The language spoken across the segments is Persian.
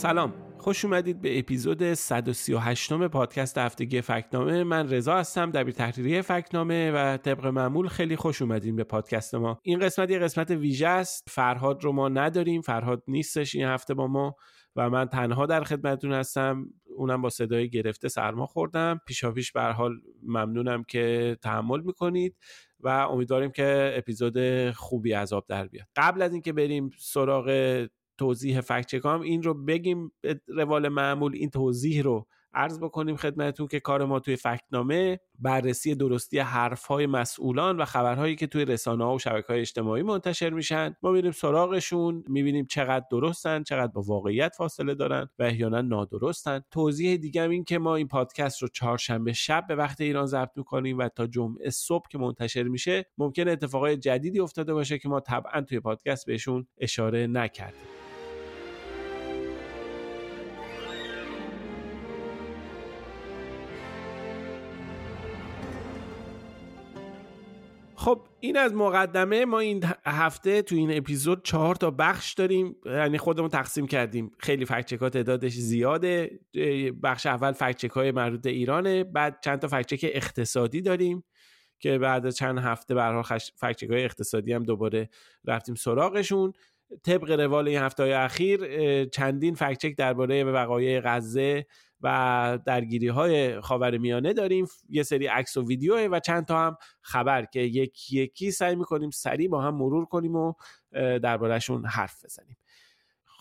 سلام. خوش اومدید به اپیزود 138 م پادکست هفتگی فکنامه. من رضا هستم دبیر تحریریه فکنامه و طبق معمول خیلی خوش اومدین به پادکست ما. این قسمت یه قسمت ویژه است. فرهاد رو ما نداریم. فرهاد نیستش این هفته با ما و من تنها در خدمتتون هستم. اونم با صدای گرفته سرما خوردم. پیشا پیش به حال ممنونم که تحمل می‌کنید و امیدواریم که اپیزود خوبی از آب در بیاد. قبل از اینکه بریم سراغ توضیح فکچکام این رو بگیم به روال معمول این توضیح رو عرض بکنیم خدمتتون که کار ما توی فکنامه بررسی درستی حرفهای مسئولان و خبرهایی که توی رسانه ها و شبکه های اجتماعی منتشر میشن. ما میریم سراغشون می‌بینیم چقدر درستن چقدر با واقعیت فاصله دارن و احیانا نادرستن. توضیح دیگه این که ما این پادکست رو چهارشنبه شب به وقت ایران ضبط می‌کنیم و تا جمعه صبح که منتشر میشه ممکن اتفاقای جدیدی افتاده باشه که ما طبعا توی پادکست بهشون اشاره نکردیم. خب این از مقدمه ما این هفته تو این اپیزود چهار تا بخش داریم. یعنی خودمون تقسیم کردیم. خیلی فکچک ها تعدادش زیاده. بخش اول فکچک های مربوط ایرانه. بعد چند تا فکچک اقتصادی داریم که بعد چند هفته به فکچک های اقتصادی هم دوباره رفتیم سراغشون. طبق روال این هفته های اخیر چندین فکچک درباره وقایع غزه و درگیری های خاور میانه داریم یه سری عکس و ویدیو و چند تا هم خبر که یکی یکی سعی می‌کنیم سریع با هم مرور کنیم و دربارهشون حرف بزنیم.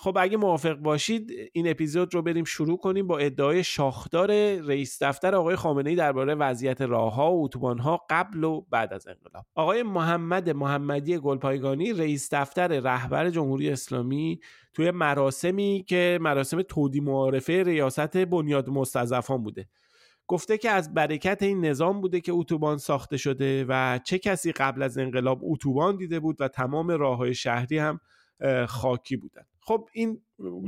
خب اگه موافق باشید این اپیزود رو بریم شروع کنیم با ادعای شاخدار رئیس دفتر آقای خامنه ای درباره وضعیت راهها و اتوبانها قبل و بعد از انقلاب. آقای محمد محمدی گلپایگانی رئیس دفتر رهبر جمهوری اسلامی توی مراسمی که مراسم تودی معارفه ریاست بنیاد مستضعفان بوده. گفته که از برکت این نظام بوده که اتوبان ساخته شده و چه کسی قبل از انقلاب اتوبان دیده بود و تمام راههای شهری هم خاکی بودن خب این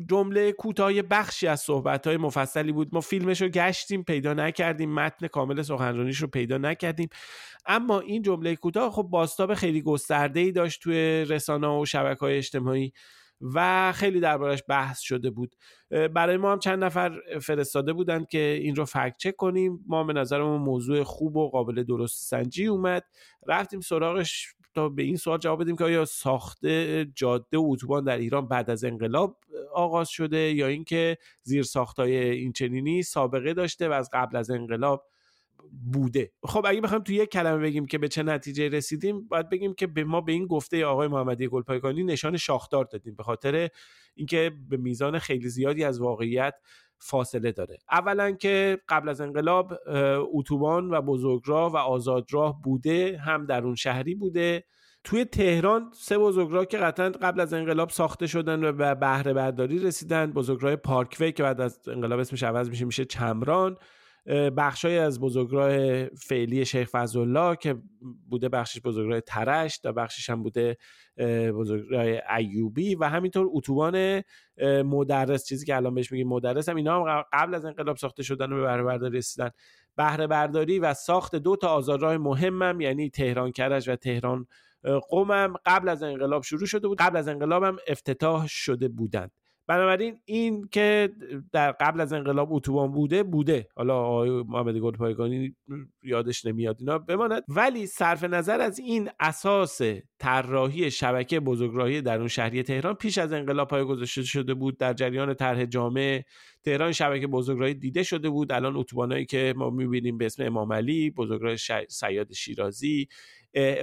جمله کوتاه بخشی از صحبت های مفصلی بود. ما فیلمش رو گشتیم پیدا نکردیم. متن کامل سخنرانیش رو پیدا نکردیم. اما این جمله کوتاه خب باستاب خیلی گسترده ای داشت توی رسانه و شبکه های اجتماعی و خیلی دربارش بحث شده بود. برای ما هم چند نفر فرستاده بودند که این رو فکت چک کنیم. ما به نظرمون موضوع خوب و قابل درست سنجی اومد. رفتیم سراغش تا به این سوال جواب بدیم که آیا ساخته جاده و اتوبان در ایران بعد از انقلاب آغاز شده یا اینکه زیر ساختای این چنینی سابقه داشته و از قبل از انقلاب بوده؟ خب اگه بخوایم تو یک کلمه بگیم که به چه نتیجه رسیدیم باید بگیم که به ما به این گفته آقای محمدی گلپایگانی نشان شاخدار دادیم به خاطر اینکه به میزان خیلی زیادی از واقعیت فاصله داره. اولا که قبل از انقلاب اتوبان و بزرگراه و آزادراه بوده هم در اون شهری بوده. توی تهران سه بزرگراه که قطعا قبل از انقلاب ساخته شدن و به بهره برداری رسیدن بزرگراه پارکوی که بعد از انقلاب اسمش عوض میشه میشه چمران. بخشای از بزرگراه فعلی شیخ فضلالله که بوده بخشش بزرگراه ترشت و بخشش هم بوده بزرگراه ایوبی و همینطور اتوبان مدرس چیزی که الان بهش میگیم مدرس هم اینا هم قبل از انقلاب ساخته شدن و به بهره برداری رسیدن. بهره برداری و ساخت دو تا آزادراه مهمم یعنی تهران کرج و تهران قومم قبل از انقلاب شروع شده بود. قبل از انقلاب هم افتتاح شده بودند بنابراین این که در قبل از انقلاب اتوبان بوده بوده. حالا آقای محمد گل پایگانی یادش نمیاد اینا بماند. ولی صرف نظر از این اساس طراحی شبکه بزرگراهی در اون شهری تهران پیش از انقلاب پای گذاشته شده بود. در جریان طرح جامعه تهران شبکه بزرگراهی دیده شده بود. الان اتوبانایی که ما می‌بینیم به اسم امام علی بزرگراه سیاد شیرازی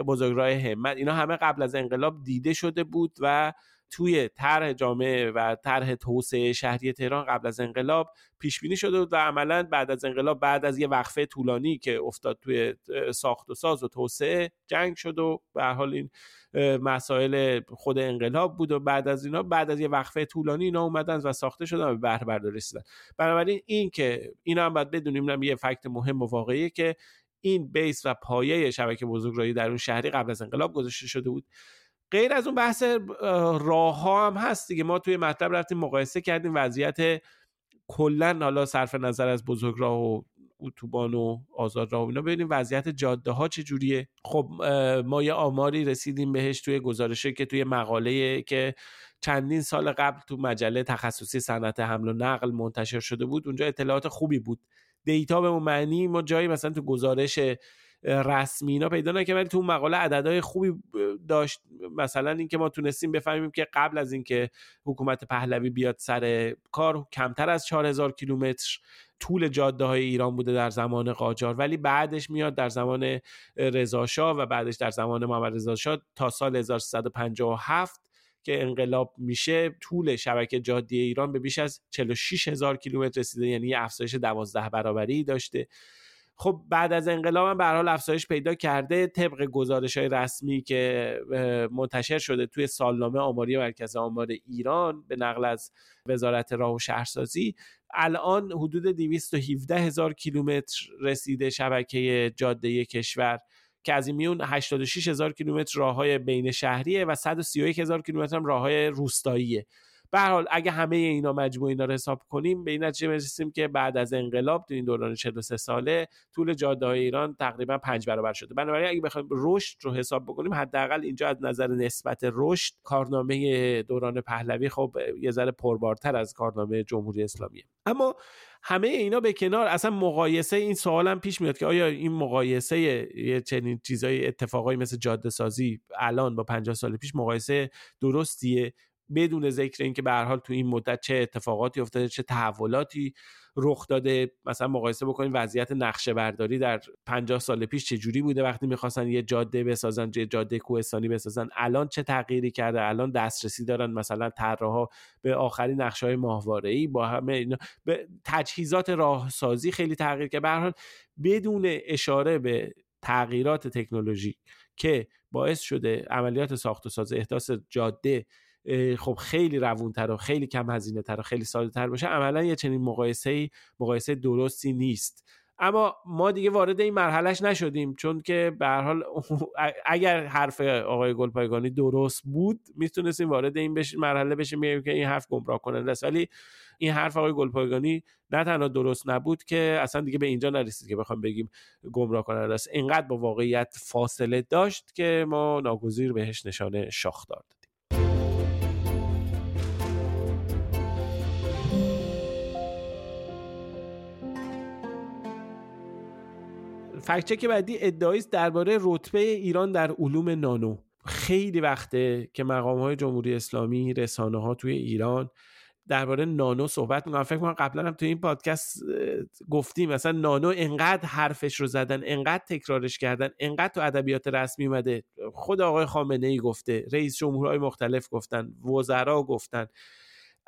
بزرگراه همت اینا همه قبل از انقلاب دیده شده بود و توی طرح جامعه و طرح توسعه شهری تهران قبل از انقلاب پیش بینی شده بود و عملا بعد از انقلاب بعد از یه وقفه طولانی که افتاد توی ساخت و ساز و توسعه جنگ شد و به حال این مسائل خود انقلاب بود و بعد از اینا بعد از یه وقفه طولانی اینا اومدن و ساخته شدن و بهره برداری رسیدن بنابراین این که اینا هم باید بدونیم یه فکت مهم و واقعیه که این بیس و پایه شبکه بزرگراهی در اون شهری قبل از انقلاب گذاشته شده بود. غیر از اون بحث راه ها هم هست دیگه. ما توی مطلب رفتیم مقایسه کردیم. وضعیت کلا حالا صرف نظر از بزرگراه و اتوبان و آزاد راه و اینا ببینیم. وضعیت جاده ها چه جوریه؟ خب ما یه آماری رسیدیم بهش توی گزارشه که توی مقاله که چندین سال قبل تو مجله تخصصی صنعت حمل و نقل منتشر شده بود. اونجا اطلاعات خوبی بود. دیتا به معنی ما جایی مثلا تو گزارش رسمی اینا پیدا نکردیم ولی تو اون مقاله عددهای خوبی داشت. مثلا اینکه ما تونستیم بفهمیم که قبل از اینکه حکومت پهلوی بیاد سر کار کمتر از 4000 کیلومتر طول جاده های ایران بوده در زمان قاجار. ولی بعدش میاد در زمان رضاشاه و بعدش در زمان محمد رضا تا سال 1357 که انقلاب میشه طول شبکه جاده ایران به بیش از 46 هزار کیلومتر رسیده. یعنی افزایش 12 برابری داشته. خب بعد از انقلاب هم به حال افزایش پیدا کرده طبق گزارش های رسمی که منتشر شده توی سالنامه آماری مرکز آمار ایران به نقل از وزارت راه و شهرسازی الان حدود 217 هزار کیلومتر رسیده شبکه جاده کشور که از این میون 86 هزار کیلومتر راه های بین شهریه و 131 هزار کیلومتر هم راه های روستاییه. به حال اگه همه اینا مجموع اینا رو حساب کنیم به این نتیجه می‌رسیم که بعد از انقلاب تو این دوران 43 ساله طول جاده ایران تقریبا پنج برابر شده. بنابراین اگه بخوایم رشد رو حساب بکنیم حداقل اینجا از نظر نسبت رشد کارنامه دوران پهلوی خب یه ذره پربارتر از کارنامه جمهوری اسلامیه. اما همه اینا به کنار اصلا مقایسه این سوالم پیش میاد که آیا این مقایسه یه چنین چیزای اتفاقایی مثل جاده سازی الان با 50 سال پیش مقایسه درستیه؟ بدون ذکر اینکه به هر حال تو این مدت چه اتفاقاتی افتاده چه تحولاتی رخ داده مثلا مقایسه بکنیم وضعیت نقشه برداری در 50 سال پیش چه جوری بوده وقتی می‌خواستن یه جاده بسازن یه جاده کوهستانی بسازن؟ الان چه تغییری کرده؟ الان دسترسی دارن؟ مثلا طراحا به آخرین نقشه های ماهواره ای با همه اینا به تجهیزات راهسازی خیلی تغییر که به هر بدون اشاره به تغییرات تکنولوژی که باعث شده عملیات ساخت و ساز احداث جاده خب خیلی روونتر و خیلی کم هزینه تر و خیلی ساده تر باشه عملا یه چنین مقایسه مقایسه درستی نیست. اما ما دیگه وارد این مرحلهش نشدیم چون که به هر حال اگر حرف آقای گلپایگانی درست بود می‌تونستیم وارد این بش... مرحله بشیم میگیم که این حرف گمراه کننده است. ولی این حرف آقای گلپایگانی نه تنها درست نبود که اصلا دیگه به اینجا نرسید که بخوام بگیم گمراه کننده است. اینقدر با واقعیت فاصله داشت که ما ناگزیر بهش نشانه شاخ داد. فکچک بعدی ادعایی درباره رتبه ایران در علوم نانو. خیلی وقته که مقام های جمهوری اسلامی رسانه ها توی ایران درباره نانو صحبت می‌کنم فکر کنم قبلا هم توی این پادکست گفتیم مثلا نانو انقدر حرفش رو زدن انقدر تکرارش کردن انقدر تو ادبیات رسمی اومده. خود آقای خامنه ای گفته رئیس جمهورهای مختلف گفتن وزرا گفتن.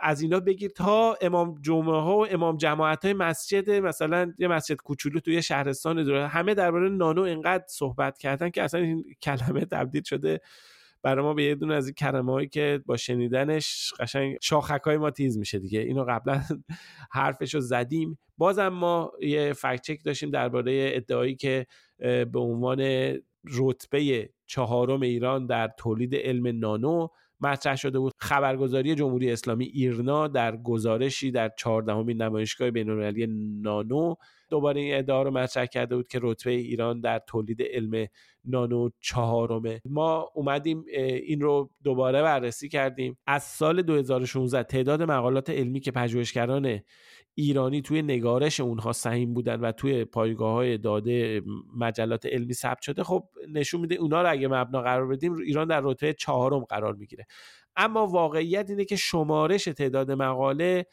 از اینا بگیر تا امام جمعه ها و امام جماعت های مسجد مثلا یه مسجد کوچولو توی شهرستان داره. همه درباره نانو اینقدر صحبت کردن که اصلا این کلمه تبدیل شده برای ما به یه دونه از این کلمه هایی که با شنیدنش قشنگ شاخک های ما تیز میشه دیگه. اینو قبلا حرفش رو زدیم. بازم ما یه فکت داشتیم درباره ادعایی که به عنوان رتبه چهارم ایران در تولید علم نانو مطرح شده بود. خبرگزاری جمهوری اسلامی ایرنا در گزارشی در چهاردهمین نمایشگاه بینالمللی نانو دوباره این ادعا رو مطرح کرده بود که رتبه ایران در تولید علم نانو چهارمه. ما اومدیم این رو دوباره بررسی کردیم. از سال 2016 تعداد مقالات علمی که پژوهشگران ایرانی توی نگارش اونها سهیم بودن و توی پایگاه های داده مجلات علمی ثبت شده خب نشون میده اونا رو اگه مبنا قرار بدیم ایران در رتبه چهارم قرار می‌گیره. اما واقعیت اینه که شمارش تعداد مقاله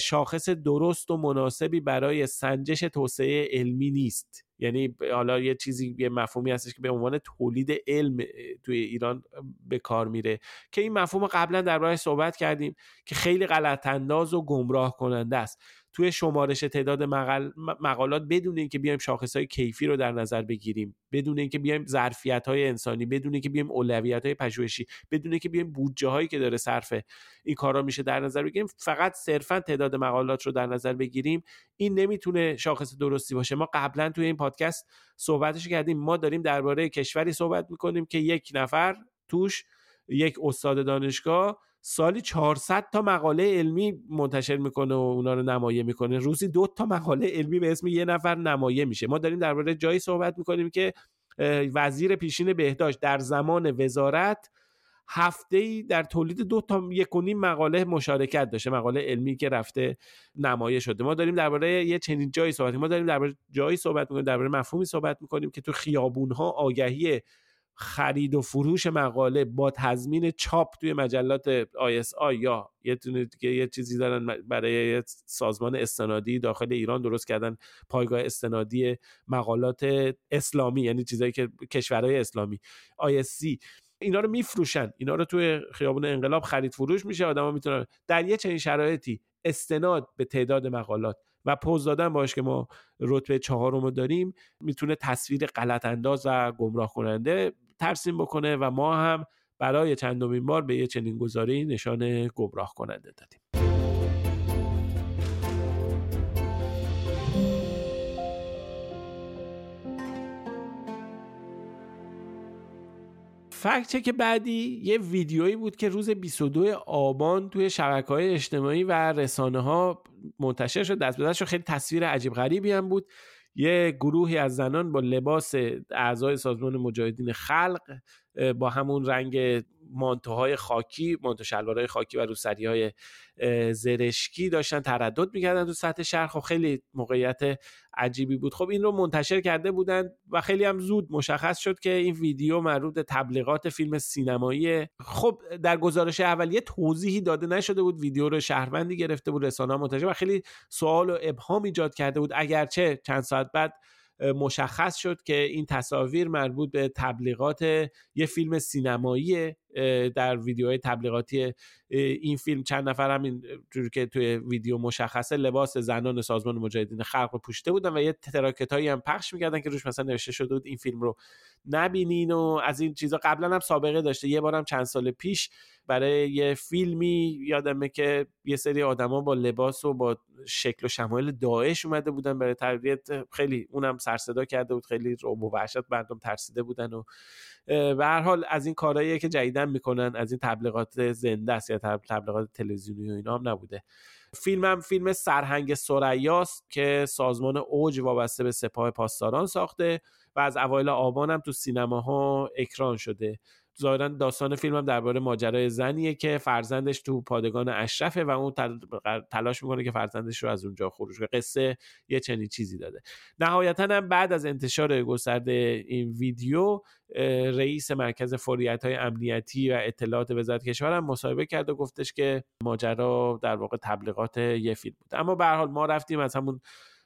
شاخص درست و مناسبی برای سنجش توسعه علمی نیست. یعنی حالا یه چیزی یه مفهومی هستش که به عنوان تولید علم توی ایران به کار میره که این مفهوم قبلا در صحبت کردیم که خیلی غلط انداز و گمراه کننده است. توی شمارش تعداد مقالات بدون اینکه بیایم شاخص های کیفی رو در نظر بگیریم بدون اینکه بیایم ظرفیت های انسانی بدون اینکه بیایم اولویت های پژوهشی بدون اینکه بیایم بودجه هایی که داره صرف این کارا میشه در نظر بگیریم فقط صرفا تعداد مقالات رو در نظر بگیریم این نمی‌تونه شاخص درستی باشه. ما قبلا توی این پادکست صحبتش کردیم. ما داریم درباره کشوری صحبت می‌کنیم که یک نفر توش یک استاد دانشگاه سالی 400 تا مقاله علمی منتشر می‌کنه و اونا رو نمایه می‌کنه. روزی دو تا مقاله علمی به اسم یه نفر نمایه میشه. ما داریم درباره جایی صحبت می‌کنیم که وزیر پیشین بهداشت در زمان وزارت هفته ای در تولید دو تا یک و نیم مقاله مشارکت داشته. مقاله علمی که رفته نمایش شده. ما داریم درباره یه چنین جایی صحبت ما داریم درباره جایی صحبت می‌کنیم. درباره مفهومی صحبت می‌کنیم که تو خیابون ها آگهی خرید و فروش مقاله با تضمین چاپ توی مجلات ISI یا یه یه چیزی دارن برای سازمان استنادی داخل ایران درست کردن پایگاه استنادی مقالات اسلامی یعنی چیزایی که کشورهای اسلامی ISC اینا رو میفروشن. اینا رو توی خیابون انقلاب خرید فروش میشه. آدما می‌تونن در یه چنین شرایطی استناد به تعداد مقالات و پوز دادن. باش که ما رتبه چهارم رو داریم. می‌تونه تصویر غلط انداز و گمراه کننده ترسیم بکنه و ما هم برای چندمین بار به یه چنین گذاری نشان گمراه کننده دادیم. فکت که بعدی یه ویدیویی بود که روز 22 آبان توی شبکه های اجتماعی و رسانه ها منتشر شد. دست به دست خیلی تصویر عجیب غریبی هم بود. یه گروهی از زنان با لباس اعضای سازمان مجاهدین خلق با همون رنگ مانتوهای خاکی مانتو شلوارهای خاکی و روسری های زرشکی داشتن تردد می‌کردن تو سطح شهر. خب خیلی موقعیت عجیبی بود. خب این رو منتشر کرده بودن و خیلی هم زود مشخص شد که این ویدیو مربوط تبلیغات فیلم سینمایی. خب در گزارش اولیه توضیحی داده نشده بود ویدیو رو شهروندی گرفته بود رسانه منتشر و خیلی سوال و ابهام ایجاد کرده بود. اگرچه چند ساعت بعد مشخص شد که این تصاویر مربوط به تبلیغات یه فیلم سینمایی در ویدیوهای تبلیغاتی این فیلم چند نفر همین جوری که توی ویدیو مشخصه لباس زنان سازمان مجاهدین خلق رو پوشیده بودن و یه تراکت هایی هم پخش می‌کردن که روش مثلا نوشته شده بود این فیلم رو نبینین و از این چیزا. قبلا هم سابقه داشته. یه بارم چند سال پیش برای یه فیلمی یادمه که یه سری آدما با لباس و با شکل و شمایل داعش اومده بودن برای تربیت. خیلی اونم سرصدا کرده بود. خیلی رعب و وحشت مردم ترسیده بودن و به هر حال از این کارهایی که جدیدن می‌کنن از این تبلیغات زنده است یا تبلیغات تلویزیونی و اینا هم نبوده. فیلم هم فیلم سرهنگ سریاست که سازمان اوج وابسته به سپاه پاسداران ساخته و از اوایل آبان هم تو سینماها اکران شده. ظاهرا داستان فیلم هم درباره ماجرای زنیه که فرزندش تو پادگان اشرفه و اون تلاش می‌کنه که فرزندش رو از اونجا خروج کنه. قصه یه چنین چیزی داده. نهایتا هم بعد از انتشار گسترده این ویدیو رئیس مرکز فوریت های امنیتی و اطلاعات وزارت کشور هم مصاحبه کرد و گفتش که ماجرا در واقع تبلیغات یه فیلم بود. اما به حال ما رفتیم از همون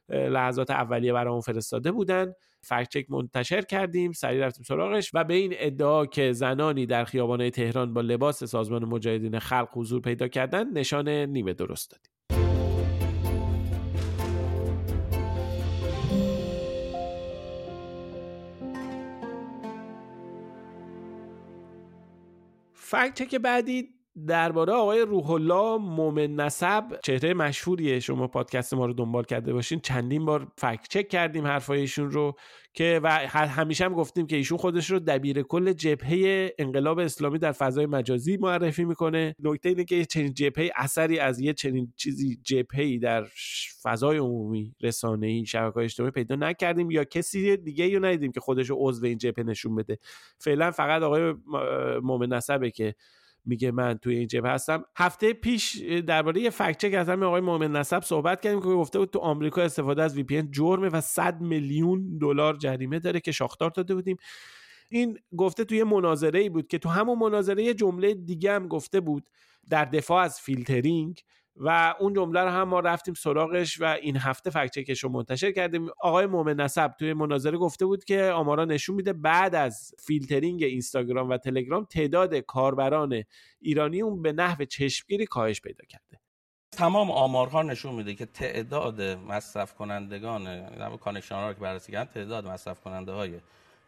لحظات اولیه برامون فرستاده بودن. فکت چک منتشر کردیم سریع رفتیم سراغش و به این ادعا که زنانی در خیابانهای تهران با لباس سازمان مجاهدین خلق حضور پیدا کردن نشان نیمه درست دادیم. فکت چک بعدی درباره آقای روح الله مومن نسب چهره مشهوریه. شما پادکست ما رو دنبال کرده باشین. چندین بار فکت چک کردیم حرفایشون رو که و همیشه هم گفتیم که ایشون خودش رو دبیر کل جبهه انقلاب اسلامی در فضای مجازی معرفی می‌کنه. نکته اینه که چنین جبهه اثری از یه چنین چیزی جبهه در فضای عمومی رسانه ای شبکه اجتماعی پیدا نکردیم یا کسی دیگه رو ندیدیم که خودش رو عضو این جبهه نشون بده. فعلا فقط آقای مومن نسبه که میگه من توی این جبهه هستم. هفته پیش درباره یه فکت چک از همین آقای مومن نسب صحبت کردیم که گفته بود تو آمریکا استفاده از وی پی جرمه و 100 میلیون دلار جریمه داره که شاختار داده بودیم. این گفته توی مناظره ای بود که تو همون مناظره یه جمله دیگه هم گفته بود در دفاع از فیلترینگ. و اون جمله رو هم ما رفتیم سراغش و این هفته fact check ش رو منتشر کردیم. آقای مومن نسب توی مناظره گفته بود که آمارا نشون میده بعد از فیلترینگ اینستاگرام و تلگرام تعداد کاربران ایرانی اون به نحو چشمگیری کاهش پیدا کرده. تمام آمارها نشون میده که تعداد مصرف کنندگان connection ها رو که بررسی کردن تعداد مصرف کننده های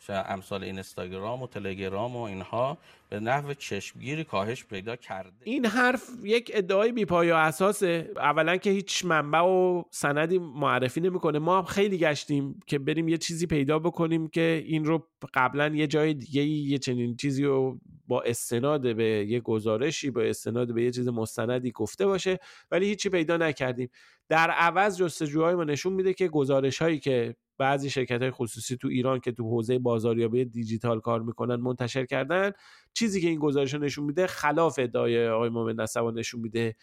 امثال اینستاگرام و تلگرام و اینها به نحو چشمگیری کاهش پیدا کرده. این حرف یک ادعای بی‌پایه و اساسه. اولا که هیچ منبع و سندی معرفی نمی‌کنه. ما خیلی گشتیم که بریم یه چیزی پیدا بکنیم که این رو قبلا یه جای دیگه یه چنین چیزی رو با استناد به یه گزارشی با استناد به یه چیز مستندی گفته باشه. ولی هیچی پیدا نکردیم. در عوض جستجوهای ما نشون میده که گزارش هایی که بعضی شرکت های خصوصی تو ایران که تو حوزه بازاریابی دیجیتال کار می‌کنن منتشر کردن. چیزی که این گزارش نشون میده خلاف ادعای آقای مومن نسبو نشون میده.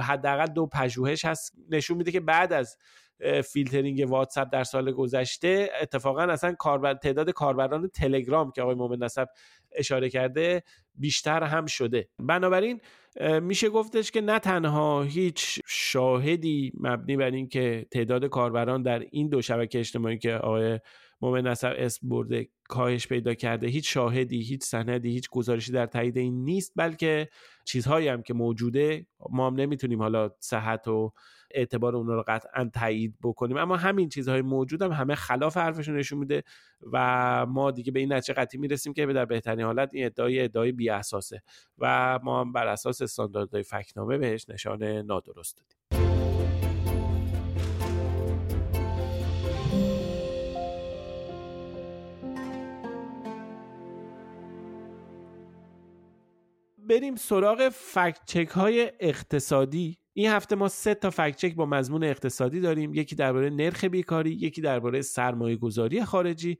حداقل دو پژوهش هست. نشون میده که بعد از فیلترینگ واتساپ در سال گذشته اتفاقا اصلا کاربر تعداد کاربران تلگرام که آقای مومن نسب اشاره کرده بیشتر هم شده. بنابراین میشه گفتش که نه تنها هیچ شاهدی مبنی بر اینکه تعداد کاربران در این دو شبکه اجتماعی که آقای مومن نصب اسم برده کاهش پیدا کرده هیچ شاهدی هیچ سندی هیچ گزارشی در تایید این نیست بلکه چیزهایی هم که موجوده ما هم نمی‌تونیم حالا صحت و اعتبار اون رو قطعا تایید بکنیم. اما همین چیزهای موجود هم همه خلاف حرفشون نشون میده و ما دیگه به این نتیجه قطعی می‌رسیم که در بهترین حالت این ادعای ادعای بی اساسه و ما هم بر اساس استانداردهای فکنامه بهش نشان نادرست دادیم. بریم سراغ فکت چک های اقتصادی. این هفته ما سه تا فکت چک با مضمون اقتصادی داریم. یکی درباره نرخ بیکاری یکی درباره سرمایه گذاری خارجی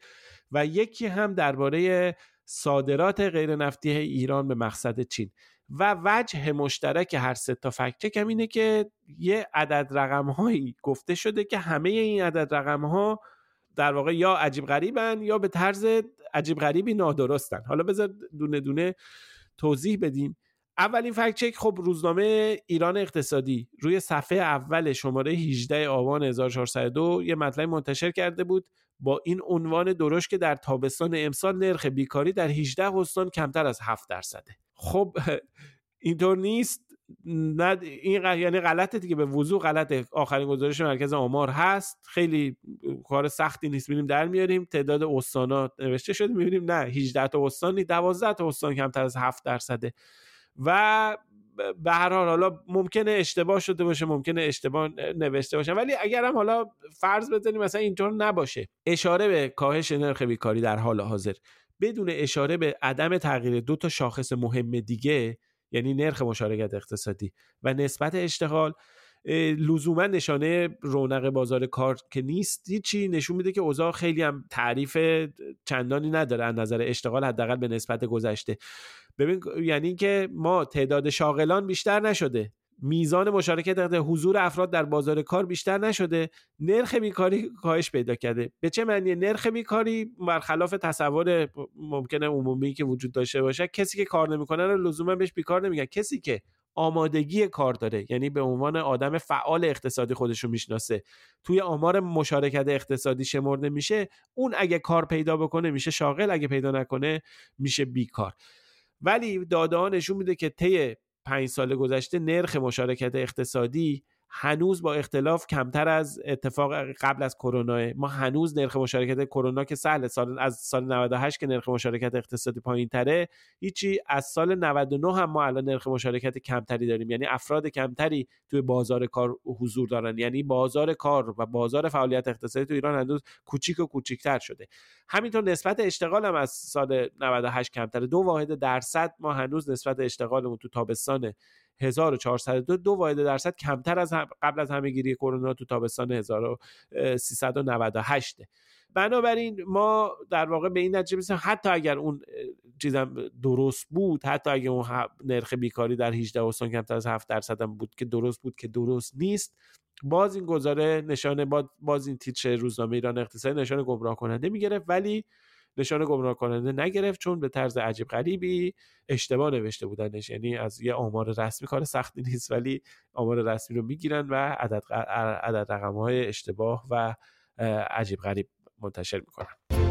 و یکی هم درباره صادرات غیر نفتی ایران به مقصد چین. و وجه مشترک هر سه تا فکت چک هم اینه که یه عدد رقم هایی گفته شده که همه این عدد رقم ها در واقع یا عجیب غریبن یا به طرز عجیب غریبی نادرستن. حالا بذار دونه دونه توضیح بدیم. اولین فکت چک خب روزنامه ایران اقتصادی روی صفحه اول شماره 18 آبان 1402 یه مطلب منتشر کرده بود با این عنوان درشت که در تابستان امسال نرخ بیکاری در 18 استان کمتر از 7 درصده. خب اینطور نیست. نه این یعنی غلطه دیگه به وضوح غلطه. آخرین گزارش مرکز آمار هست. خیلی کار سختی نیست. میریم در میاریم. تعداد استانات نوشته شده. می‌بینیم نه 18 تا استان 12 تا استان کمتر از 7 درصده. و به هر حال حالا ممکنه اشتباه شده باشه ممکنه اشتباه نوشته باشه. ولی هم حالا فرض بزنیم مثلا اینطور نباشه. اشاره به کاهش نرخ بیکاری در حال حاضر. بدون اشاره به عدم تغییر دو تا شاخص مهم دیگه یعنی نرخ مشارکت اقتصادی. و نسبت اشتغال لزوما نشانه رونق بازار کار که نیست هیچی نشون میده که اوضاع خیلی هم تعریف چندانی نداره از نظر اشتغال حداقل به نسبت گذشته. ببین یعنی که ما تعداد شاغلان بیشتر نشده. میزان مشارکت حضور افراد در بازار کار بیشتر نشده نرخ بیکاری کاهش پیدا کرده. به چه معنی نرخ بیکاری؟ برخلاف تصور ممکنه عمومی که وجود داشته باشه کسی که کار نمی‌کنه رو لزوما بهش بیکار نمیگن. کسی که آمادگی کار داره یعنی به عنوان آدم فعال اقتصادی خودش رو می‌شناسه توی آمار مشارکت اقتصادی شمرده میشه اون اگه کار پیدا بکنه میشه شاغل اگه پیدا نکنه میشه بیکار. ولی داده نشون میده که طی پنج سال گذشته نرخ مشارکت اقتصادی هنوز با اختلاف کمتر از اتفاق قبل از کرونا. ما هنوز نرخ مشارکت کرونا که سهل سال از سال 98 که نرخ مشارکت اقتصادی پایین تره هیچی از سال 99 هم ما الان نرخ مشارکت کمتری داریم. یعنی افراد کمتری توی بازار کار حضور دارن. یعنی بازار کار و بازار فعالیت اقتصادی تو ایران هنوز کوچیک و کوچیکتر شده. همینطور نسبت اشتغال هم از سال 98 کمتره. دو واحد درصد ما هنوز نسبت اشتغالمون تو تابستان 1402 دو واحد درصد کمتر از قبل از همهگیری کرونا تو تابستان 1398 بنابراین ما در واقع به این نتیجه می‌رسیم. حتی اگر اون چیزم درست بود حتی اگر اون نرخ بیکاری در 18 استان کمتر از 7 درصد هم بود که درست بود که درست نیست باز این گزاره نشانه باز این تیتر روزنامه ایران اقتصادی نشانه گمراه کننده می‌گرفت. ولی نشان گمراه کننده نگرفت چون به طرز عجیب غریبی اشتباه نوشته بودنش. یعنی از یه آمار رسمی کار سختی نیست ولی آمار رسمی رو می‌گیرن و عدد, عدد رقم های اشتباه و عجیب غریب منتشر می‌کنن.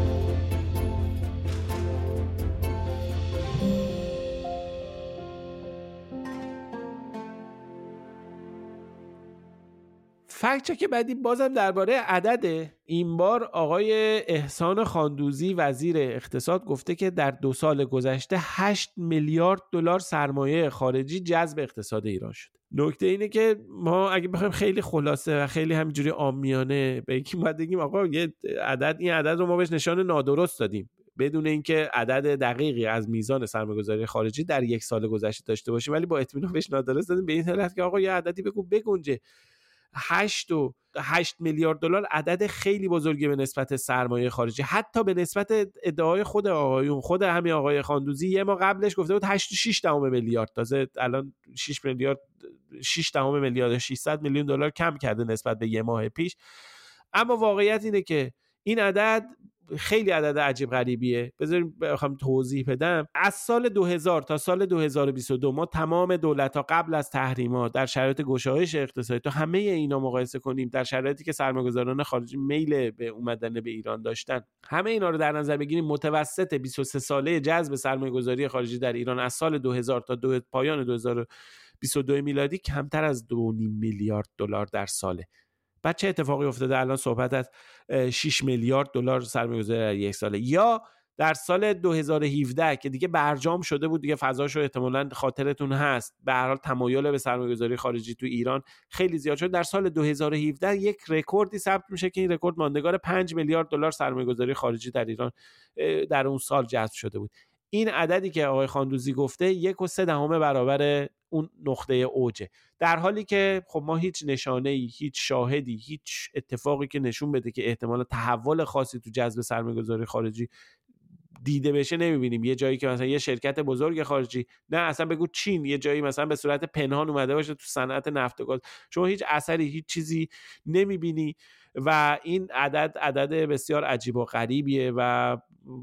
فکت که بعدی بازم درباره عدده این بار آقای احسان خاندوزی وزیر اقتصاد گفته که در دو سال گذشته 8 میلیارد دلار سرمایه خارجی جذب اقتصاد ایران شد. نکته اینه که ما اگه بخوایم خیلی خلاصه و خیلی همینجوری آمیانه به یکی باید بگیم آقا یه عدد این عدد رو ما بهش نشان نادرست دادیم. بدون اینکه عدد دقیقی از میزان سرمایه‌گذاری خارجی در یک سال گذشته داشته باشیم ولی با اطمینان بهش نادرست دادیم. به این حالت که آقا یه عددی بگو بگنجه. 8 و 8 میلیارد دلار عدد خیلی بزرگی به نسبت سرمایه خارجی. حتی به نسبت ادعای خود آقایون خود همین آقای خاندوزی یه ما قبلش گفته بود 8 6 دهم میلیارد. تازه الان 6 میلیارد 6 دهم میلیارد 600 میلیون دلار کم کرده نسبت به یه ماه پیش. اما واقعیت اینه که این عدد خیلی عدد عجیب غریبیه. بذاریم بخوام توضیح بدم. از سال 2000 تا سال 2022 ما تمام دولت ها قبل از تحریمات در شرایط گشایش اقتصادی تو همه اینا مقایسه کنیم در شرایطی که سرمایه‌گذاران خارجی میل به اومدن به ایران داشتن. همه اینا رو در نظر بگیریم متوسط 23 ساله جذب سرمایه‌گذاری خارجی در ایران از سال 2000 تا دو پایان 2022 میلادی کمتر از 2.5 میلیارد دلار در ساله. بعد چه اتفاقی افتاده؟ الان صحبت از 6 میلیارد دلار سرمایه‌گذاری در یک ساله. یا در سال 2017 که دیگه برجام شده بود دیگه فضاش رو احتمالا خاطرتون هست. به هر حال تمایل به سرمایه‌گذاری خارجی تو ایران خیلی زیاد شد. در سال 2017 یک رکوردی ثبت میشه که این رکورد ماندگار 5 میلیارد دلار سرمایه‌گذاری خارجی در ایران در اون سال جذب شده بود. این عددی که آقای خاندوزی گفته یک و سه دهم برابر اون نقطه اوجه. در حالی که خب ما هیچ نشانه ای هیچ شاهدی هیچ اتفاقی که نشون بده که احتمال تحول خاصی تو جذب سرمایه‌گذاری خارجی دیده بشه نمی‌بینیم. یه جایی که مثلا یه شرکت بزرگ خارجی نه اصلا بگو چین یه جایی مثلا به صورت پنهان اومده باشه تو صنعت نفت و گاز. شما هیچ اثری هیچ چیزی نمی‌بینی و این عدد عدد بسیار عجیب و غریبیه و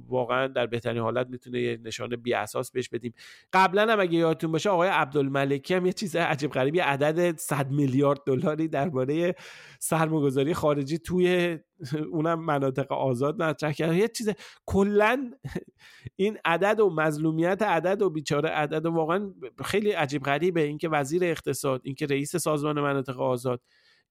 واقعا در بهترین حالت می‌تونه یه نشانه بی اساس بهش بدیم. قبلا هم اگه یادتون باشه آقای عبدالملکی هم یه چیز عجیب غریبی عدد 100 میلیارد دلاری درباره سرمایه‌گذاری خارجی توی اونم مناطق آزاد مطرح کرد. یه چیز کلا این عدد و مظلومیت عدد و بیچاره عدد و واقعا خیلی عجیب غریبه. اینکه وزیر اقتصاد اینکه رئیس سازمان مناطق آزاد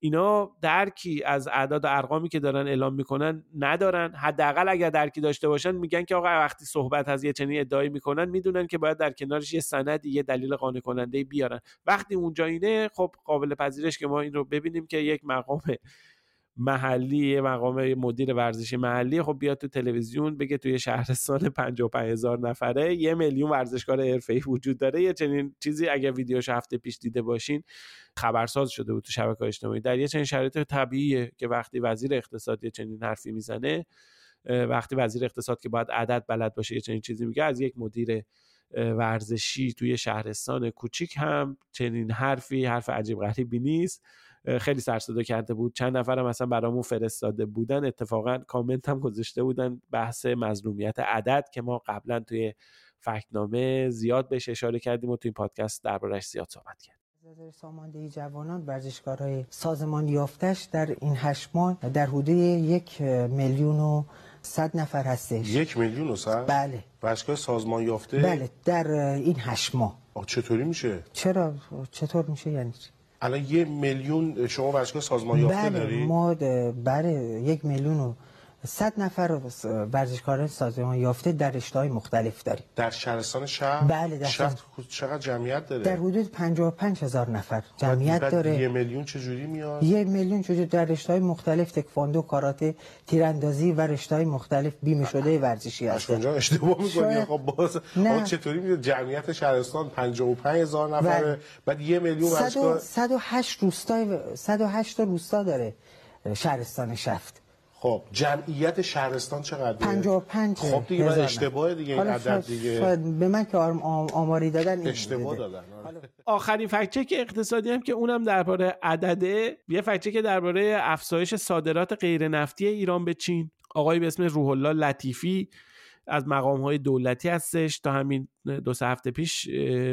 اینا درکی از اعداد و ارقامی که دارن اعلام می‌کنن ندارن. حداقل اگر درکی داشته باشن میگن که آقا وقتی صحبت از یه چنین ادعایی می‌کنن می‌دونن که باید در کنارش یه سندی یه دلیل قانع کننده بیارن. وقتی اونجا اینه خب قابل پذیرش که ما این رو ببینیم که یک مقام محلی مقام مدیر ورزشی محلی خب بیاد تو تلویزیون بگه توی شهرستان 55 هزار نفره یه میلیون ورزشکار حرفه‌ای وجود داره. یه چنین چیزی اگر ویدیوش هفته پیش دیده باشین خبرساز شده بود تو شبکه اجتماعی. در یه چنین شرایط طبیعیه که وقتی وزیر اقتصاد یه چنین حرفی می‌زنه وقتی وزیر اقتصاد که باید عدد بلد باشه یه چنین چیزی میگه از یک مدیر ورزشی توی شهرستان کوچیک هم چنین حرفی حرف عجیب غریبی نیست. خیلی سرصدا کرده بود. چند نفر هم مثلا برامون فرستاده بودن. اتفاقا کامنت هم گذاشته بودن بحث مظلومیت عدد که ما قبلا توی فکنامه زیاد بهش اشاره کردیم و توی این پادکست دربارش زیاد صحبت کردیم. ساماندهی جوانان ورزشکارهای سازمان یافتش در این هشت ماه در حدود یک میلیون و صد نفر هستش. یک میلیون و صد؟ بله. ورزشکار سازمان یافته؟ بله در این هشت ماه. چطوری میشه؟ چرا؟ چطور میشه؟ یعنی الان یه میلیون شما ورزشگاه سازمان یافته بله داری؟ ما بله یک میلیون و صد نفر ورزشکاران سازمان یافته در رشته‌های مختلف داریم در شهرستان شهر؟ بله در شهر چقدر جمعیت داره؟ در حدود 55 هزار نفر جمعیت داره یه میلیون چجوری میاد؟ یه میلیون چجوری در رشته‌های مختلف تکواندو، کاراته، تیراندازی و رشته‌های مختلف بیمه شده ورزشی هست. اونجا اشتباه می‌کنی خب باز نه. چطوری میاد جمعیت شهرستان 55 هزار نفره بله. بعد یه میلیون ورزشکار 108 روستای 108 تا روستا داره شهرستان شفت خب. جمعیت شهرستان چقدره؟ 55 خب دیگه نفر. اشتباه دیگه این عدد دیگه. شاید به من که آماری دادن این اشتباه. دادن. آخرین فکچک اقتصادی هم که اونم درباره عدده. یه فکچک درباره افزایش صادرات غیر نفتی ایران به چین. آقای به اسم روح الله لطیفی از مقام های دولتی هستش. تا همین دو سه هفته پیش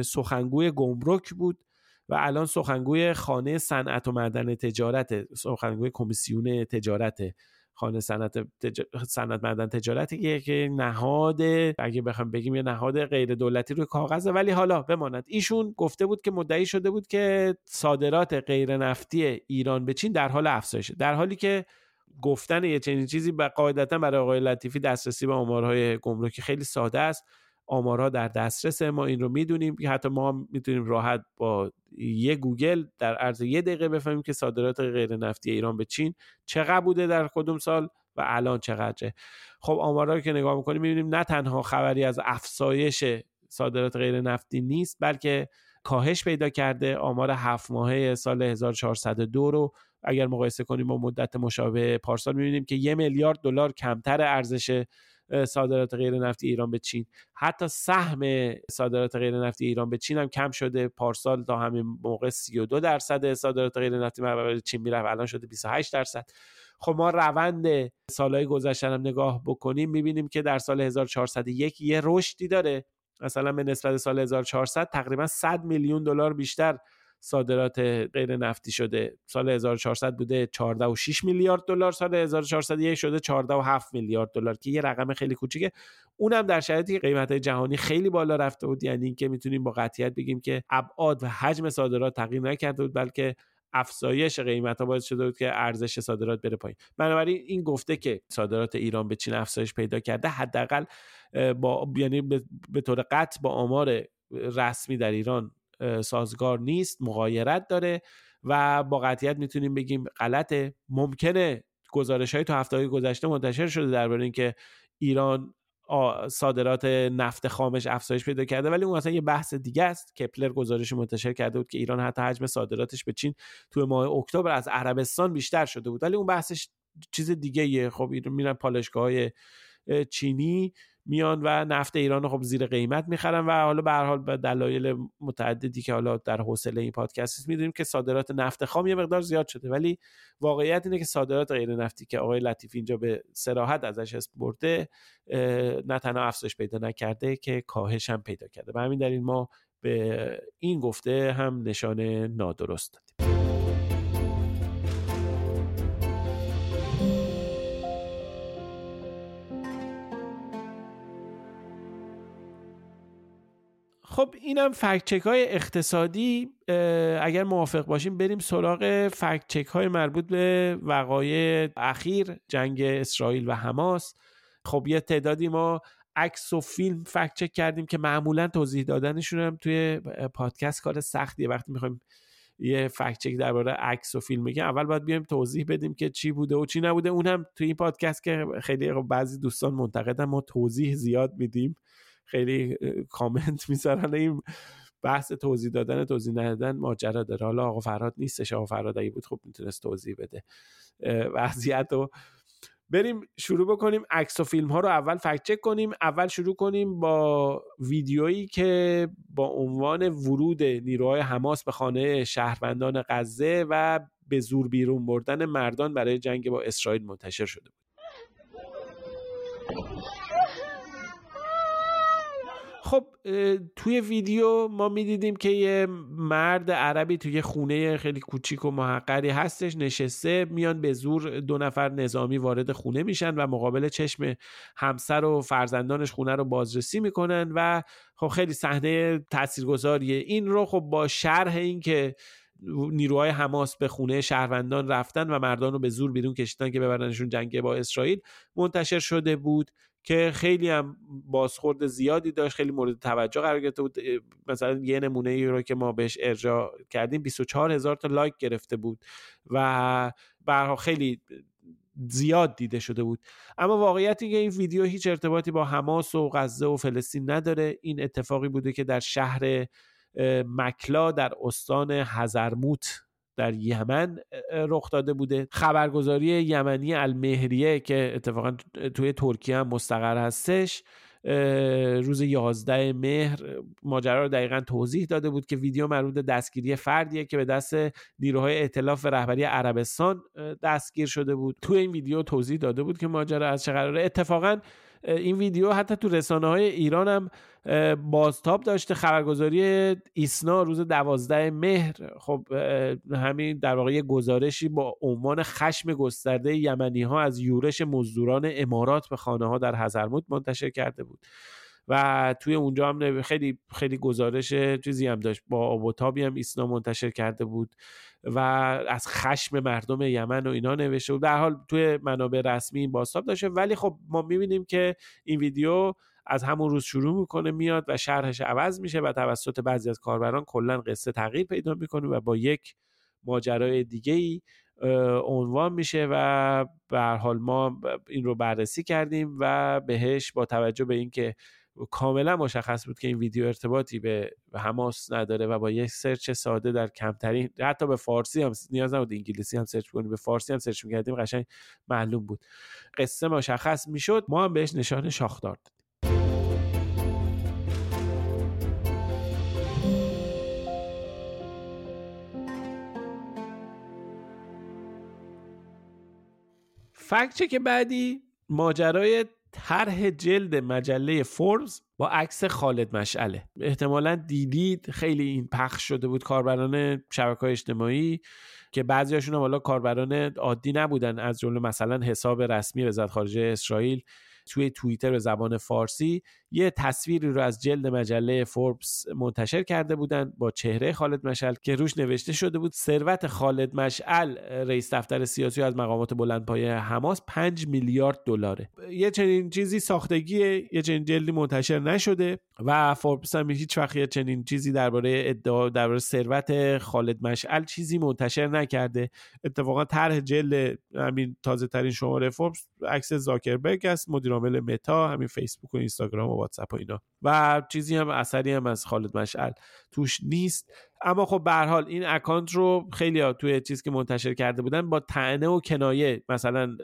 سخنگوی گمرک بود و الان سخنگوی خانه صنعت و معدن تجارت سخنگوی کمیسیون تجارت خانه صنعت. صنعت معدن تجارت که نهاد اگه بخوام بگیم یه نهاد غیر دولتی روی کاغذه ولی حالا بماند ایشون گفته بود که مدعی شده بود که صادرات غیر نفتی ایران به چین در حال افزایشه در حالی که گفتن یه چنین چیزی قاعدتا برای آقای لطیفی دسترسی به آمارهای گمرکی خیلی ساده است آمارها در دسترس ما این رو می‌دونیم. که حتی ما می‌تونیم راحت با یه گوگل در عرض یه دقیقه بفهمیم که صادرات غیر نفتی ایران به چین چقدر بوده در کدوم سال و الان چقدره. خب آمارها که نگاه می‌کنیم می‌بینیم نه تنها خبری از افزایش صادرات غیر نفتی نیست بلکه کاهش پیدا کرده. آمار هفت ماهه سال 1402 رو اگر مقایسه کنیم با مدت مشابه پارسال می‌بینیم که یه میلیارد دلار کمتر ارزش صادرات غیر نفتی ایران به چین. حتی سهم صادرات غیر نفتی ایران به چین هم کم شده. پارسال تا همین موقع 32 درصد صادرات غیر نفتی به چین می‌رفت الان شده 28 درصد. خب ما روند سالهای گذشته هم نگاه بکنیم می‌بینیم که در سال 1401 یه رشدی داره. مثلا به نسبت سال 1400 تقریبا 100 میلیون دلار بیشتر صادرات غیر نفتی شده. سال 1400 بوده 14 و 6 میلیارد دلار سال 1401 شده 14 و 7 میلیارد دلار که یه رقم خیلی کوچیکه. اونم در شرایطی که قیمت جهانی خیلی بالا رفته بود یعنی اینکه می‌تونیم با قطعیت بگیم که ابعاد و حجم صادرات تغییر نکرده بود بلکه افزایش قیمت ها باعث شده بود که ارزش صادرات بره پایین. بنابراین این گفته که صادرات ایران به چین افزایش پیدا کرده حداقل با یعنی به طور قطع با آمار رسمی در ایران سازگار نیست مغایرت داره و با قطعیت می‌تونیم بگیم غلطه ممکنه گزارش های تو هفته های گذشته منتشر شده درباره اینکه ایران صادرات نفت خامش افزایش پیدا کرده ولی اون اصلا یه بحث دیگه است. کپلر گزارش منتشر کرده بود که ایران حتی حجم صادراتش به چین تو ماه اکتبر از عربستان بیشتر شده بود. ولی اون بحثش چیز دیگه یه خب میرن پالشگاه های چینی میان و نفت ایران خب زیر قیمت می‌خرن و حالا به هر حال به دلایل متعددی که حالا در حوصله این پادکست می‌دونیم که صادرات نفت خام یه مقدار زیاد شده. ولی واقعیت اینه که صادرات غیر نفتی که آقای لطیفی اینجا به سراحت ازش اسم برده نه تنها افزایش پیدا نکرده که کاهش هم پیدا کرده. و همین این ما به این گفته هم نشان نادرست دادیم. خب اینم فکت های اقتصادی اگر موافق باشیم بریم سراغ فکت های مربوط به وقایع اخیر جنگ اسرائیل و حماس. خب یه تعدادی ما عکس و فیلم فکت چک کردیم که معمولا توضیح دادنشون هم توی پادکست کار سختیه. وقتی می‌خوایم یه فکت چک درباره عکس و فیلم بگیم اول باید بیایم توضیح بدیم که چی بوده و چی نبوده. اون هم توی این پادکست که خیلی خب بعضی دوستان منتقدن ما توضیح زیاد میدیم. خیلی کامنت می‌ذارن این بحث توضیح دادن توضیح ندادن ماجرا داره. حالا آقا فراد نیستش آقا فراد اگه بود خب می‌تونست توضیح بده. وضعیت رو بریم شروع بکنیم. عکس و فیلم ها رو اول فکت چک کنیم. اول شروع کنیم با ویدیویی که با عنوان ورود نیروهای حماس به خانه شهروندان غزه و به زور بیرون بردن مردان برای جنگ با اسرائیل منتشر شده بود. خب توی ویدیو ما می‌دیدیم که یه مرد عربی توی خونه خیلی کوچیک و محقری هستش نشسته میان به زور دو نفر نظامی وارد خونه میشن و مقابل چشم همسر و فرزندانش خونه رو بازرسی می‌کنن و خب خیلی صحنه تاثیرگذاریه این رو خب با شرح این که نیروهای حماس به خونه شهروندان رفتن و مردان رو به زور بیرون کشیدن که ببرنشون جنگ با اسرائیل منتشر شده بود. که خیلی هم بازخورد زیادی داشت خیلی مورد توجه قرار گرفته بود. مثلا یه نمونه ای رو که ما بهش ارجاع کردیم 24 هزار تا لایک گرفته بود و برها خیلی زیاد دیده شده بود. اما واقعیت که این ویدیو هیچ ارتباطی با حماس و غزه و فلسطین نداره. این اتفاقی بوده که در شهر مکلا در استان هزرموت در یمن رخ داده بوده. خبرگزاری یمنی المهریه که اتفاقا توی ترکیه هم مستقر هستش روز 11 مهر ماجرا رو دقیقا توضیح داده بود که ویدیو مربوط دستگیری فردیه که به دست نیروهای ائتلاف رهبری عربستان دستگیر شده بود. توی این ویدیو توضیح داده بود که ماجرا از چه قراره. اتفاقا این ویدیو حتی تو رسانه های ایران هم بازتاب داشته. خبرگزاری ایسنا روز دوازده مهر. خب همین در واقع گزارشی با عنوان خشم گسترده یمنی ها از یورش مزدوران امارات به خانه ها در حضرموت منتشر کرده بود. و توی اونجا هم خیلی خیلی گزارش چیزی هم داشت. با آب و تابی هم ایسنا منتشر کرده بود و از خشم مردم یمن و اینا نوشته بود. در حال توی منابع رسمی این باستاب داشته. ولی خب ما می‌بینیم که این ویدیو از همون روز شروع می‌کنه میاد و شرحش عوض میشه و توسط بعضی از کاربران کلا قصه تغییر پیدا می‌کنه و با یک ماجرای دیگه ای عنوان میشه و به حال ما این رو بررسی کردیم و بهش با توجه به اینکه کاملا مشخص بود که این ویدیو ارتباطی به حماس نداره و با یک search ساده در کمترین حتی به فارسی هم نیاز نبود انگلیسی هم search کنیم به فارسی هم search می‌کردیم قشنگ معلوم بود. قصه مشخص می‌شد ما هم بهش نشان شاخدار دادیم. فکت که بعدی ماجرای طرح جلد مجله فوربس با عکس خالد مشعله. احتمالا دیدید خیلی این پخش شده بود کاربران شبکه اجتماعی که بعضیاشون هم حالا کاربران عادی نبودن. از جمله مثلا حساب رسمی وزارت خارجه اسرائیل توی توییتر به زبان فارسی یه تصویری رو از جلد مجله فوربس منتشر کرده بودن با چهره خالد مشعل که روش نوشته شده بود ثروت خالد مشعل رئیس دفتر سیاسی از مقامات بلندپایه حماس 5 میلیارد دلاره. یه چنین چیزی ساختگی یه چنین جلدی منتشر نشده و فوربس هم هیچ وقت یه چنین چیزی درباره ادعا درباره ثروت خالد مشعل چیزی منتشر نکرده. اتفاقا طرح جلد همین تازه ترین شماره فوربس عکس زاکربرگ است مدیر عامل متا همین فیسبوک و اینستاگرام و واتساپ و اینا. و چیزی هم اثری هم از خالد مشعل توش نیست. اما خب به حال این account رو خیلی ها توی چیزی که منتشر کرده بودن با طعنه و کنایه مثلا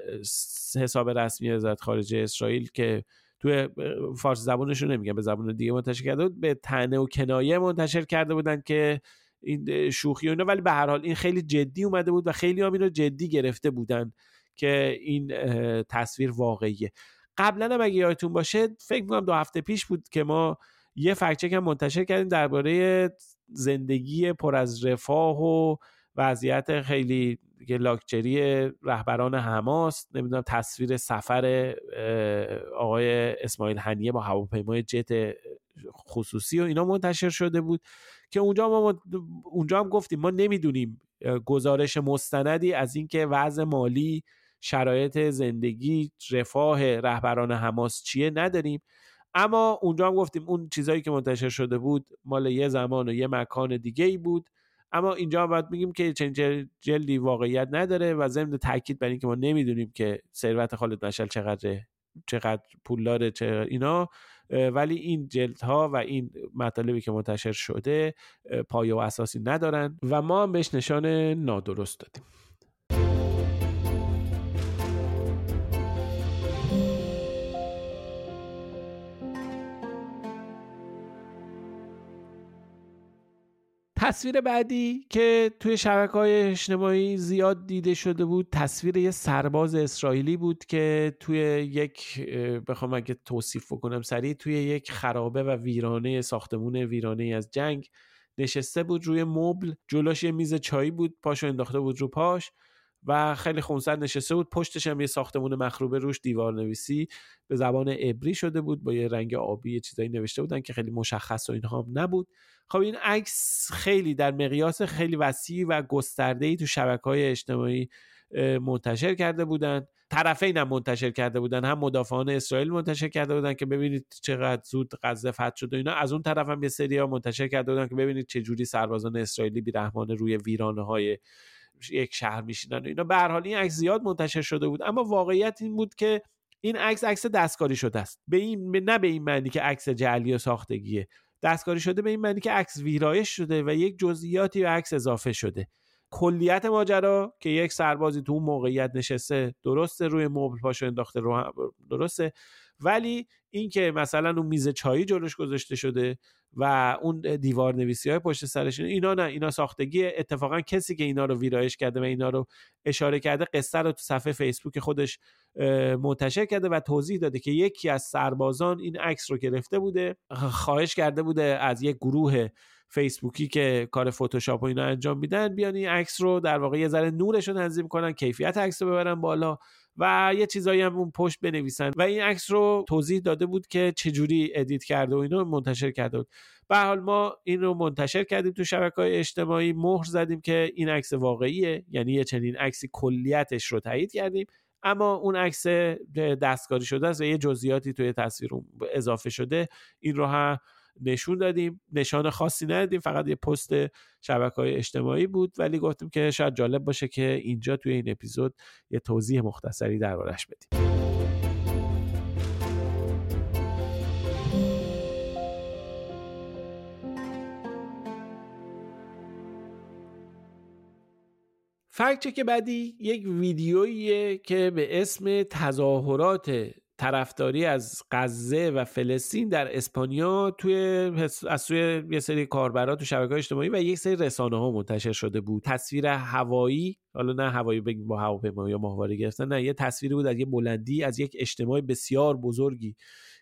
حساب رسمی وزارت خارجه اسرائیل که توی فارسی زبانش رو نمیگم به زبان دیگه منتشر کرده بود به تنه و کنایه منتشر کرده بودن که این شوخی و اینا. ولی به هر حال این خیلی جدی اومده بود و خیلی هم این رو جدی گرفته بودن که این تصویر واقعیه. قبلا هم اگه یادتون باشه فکر می‌کنم دو هفته پیش بود که ما یه فکچک هم منتشر کردیم درباره زندگی پر از رفاه و وضعیت خیلی لاکچری رهبران حماس نمی‌دونم تصویر سفر آقای اسماعیل هنیه با هواپیمای جت خصوصی و اینا منتشر شده بود که اونجا ما اونجا هم گفتیم ما نمی‌دونیم گزارش مستندی از اینکه وضع مالی شرایط زندگی رفاه رهبران حماس چیه نداریم. اما اونجا هم گفتیم اون چیزهایی که منتشر شده بود مال یه زمان و یه مکان دیگه ای بود. اما اینجا باید میگیم که چنین جلدی واقعیت نداره و ضمن تاکید بر اینکه ما نمی‌دونیم که ثروت خالد مشعل چقدره چقدر پول داره چقدر اینا. ولی این جلدها و این مطالبی که منتشر شده پایه و اساسی ندارن و ما هم بهش نشان نادرست دادیم. تصویر بعدی که توی شبکه های اجتماعی زیاد دیده شده بود تصویر یه سرباز اسرائیلی بود که توی یک بخوام اگه توصیف بکنم سریع توی یک خرابه و ویرانه ساختمون ویرانه از جنگ نشسته بود. روی مبل جلوش یه میز چایی بود پاشو انداخته بود رو پاش. و خیلی خونسرد نشسته بود. پشتش هم یه ساختمون مخروبه روش دیوار نویسی به زبان عبری شده بود. با یه رنگ آبی یه چیزایی نوشته بودن که خیلی مشخص و اینها نبود. خب این عکس خیلی در مقیاس خیلی وسیع و گسترده ای تو شبکه های اجتماعی منتشر کرده بودن. طرفین هم منتشر کرده بودن. هم مدافعان اسرائیل منتشر کرده بودن که ببینید چقدر زود غزه فتح شد و اینا. از اون طرف هم یه سری ها منتشر کرده بودن که ببینید چه جوری سربازان اسرائیلی بیرحمانه روی ویرانه های یک شهر میشینن. و اینا به هر حال این عکس زیاد منتشر شده بود اما واقعیت این بود که این عکس عکس دستکاری شده است. به این نه به این معنی که عکس جعلی و ساختگیه. دستکاری شده به این معنی که عکس ویرایش شده و یک جزئیاتی به عکس اضافه شده. کلیت ماجرا که یک سربازی تو اون موقعیت نشسته درسته روی مبل پاشو انداخته رو درسته. ولی اینکه مثلا اون میز چایی جلوش گذاشته شده و اون دیوار نویسی های پشت سرش اینا نه اینا ساختگی اتفاقا کسی که اینا رو ویرایش کرده و اینا رو اشاره کرده قصه رو تو صفحه فیسبوک خودش منتشر کرده و توضیح داده که یکی از سربازان این عکس رو گرفته بوده خواهش کرده بوده از یک گروه فیسبوکی که کار فتوشاپ و اینا انجام میدن بیان این عکس رو در واقع یه ذره نورش رو تنظیم کنن کیفیت عکس رو ببرن بالا و یه چیزایی هم اون پشت بنویسن. و این عکس رو توضیح داده بود که چجوری edit کرده و اینو منتشر کرده بود. به حال ما این رو منتشر کردیم تو شبکه های اجتماعی مهر زدیم که این عکس واقعیه یعنی یه چنین عکسی کلیتش رو تایید کردیم. اما اون عکس دستکاری شده است و یه جزئیاتی توی تصویر اضافه شده. این رو هم نشون دادیم. نشان خاصی ندیم فقط یه پست شبکه های اجتماعی بود. ولی گفتیم که شاید جالب باشه که اینجا توی این اپیزود یه توضیح مختصری دربارش بدیم. فکت که بعدی یک ویدیوییه که به اسم تظاهرات طرفداری از غزه و فلسطین در اسپانیا توی از سوی یه سری کاربرا تو شبکه اجتماعی و یک سری رسانه ها منتشر شده بود. تصویر هوایی حالا نه هوایی بگیم با هواپیما یا ماهواره گرفتن نه یه تصویری بود از یه بلندی از یک اجتماع بسیار بزرگی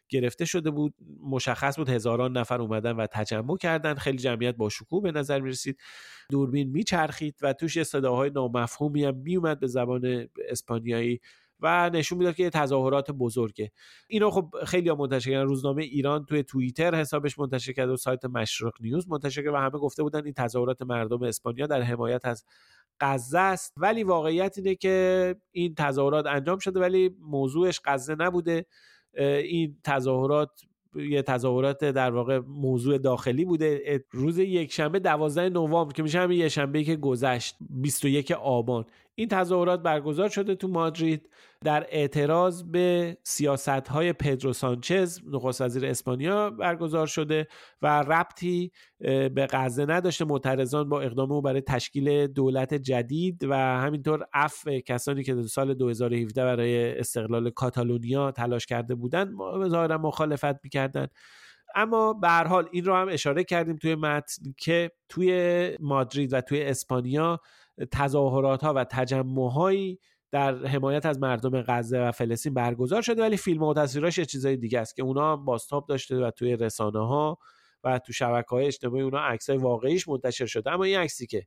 گرفته شده بود. مشخص بود هزاران نفر اومدن و تجمع کردن. خیلی جمعیت با شکوه به نظر می رسید دوربین میچرخید و توش صداهای نامفهومی هم میومد به زبان اسپانیایی. و نشون می‌داد که تظاهرات بزرگه. اینو خب خیلی منتشر کردن. روزنامه ایران توی توییتر حسابش منتشر کرد و سایت مشرق نیوز منتشر کرد و همه گفته بودن این تظاهرات مردم اسپانیا در حمایت از غزه است. ولی واقعیت اینه که این تظاهرات انجام شده ولی موضوعش غزه نبوده. این تظاهرات یه تظاهرات در واقع موضوع داخلی بوده. روز یک شنبه 12 نوامبر که میشه همین یه شنبه که گذشت 21 آبان. این تظاهرات برگزار شده تو مادرید در اعتراض به سیاست های پدرو سانچز نخست وزیر اسپانیا برگزار شده و ربطی به غزه نداشته. معترضان با اقدام او برای تشکیل دولت جدید و همینطور عفو کسانی که در سال 2017 برای استقلال کاتالونیا تلاش کرده بودند ظاهرا مخالفت می‌کردند. اما به هر حال این رو هم اشاره کردیم توی متن که توی مادرید و توی اسپانیا تظاهرات ها و تجمع هایی در حمایت از مردم غزه و فلسطین برگزار شده ولی فیلم و تصویراش یه چیزای دیگه است که اونا باستاب داشته و توی رسانه ها و تو شبکه های اجتماعی اونا عکس های واقعیش منتشر شده. اما این عکسی که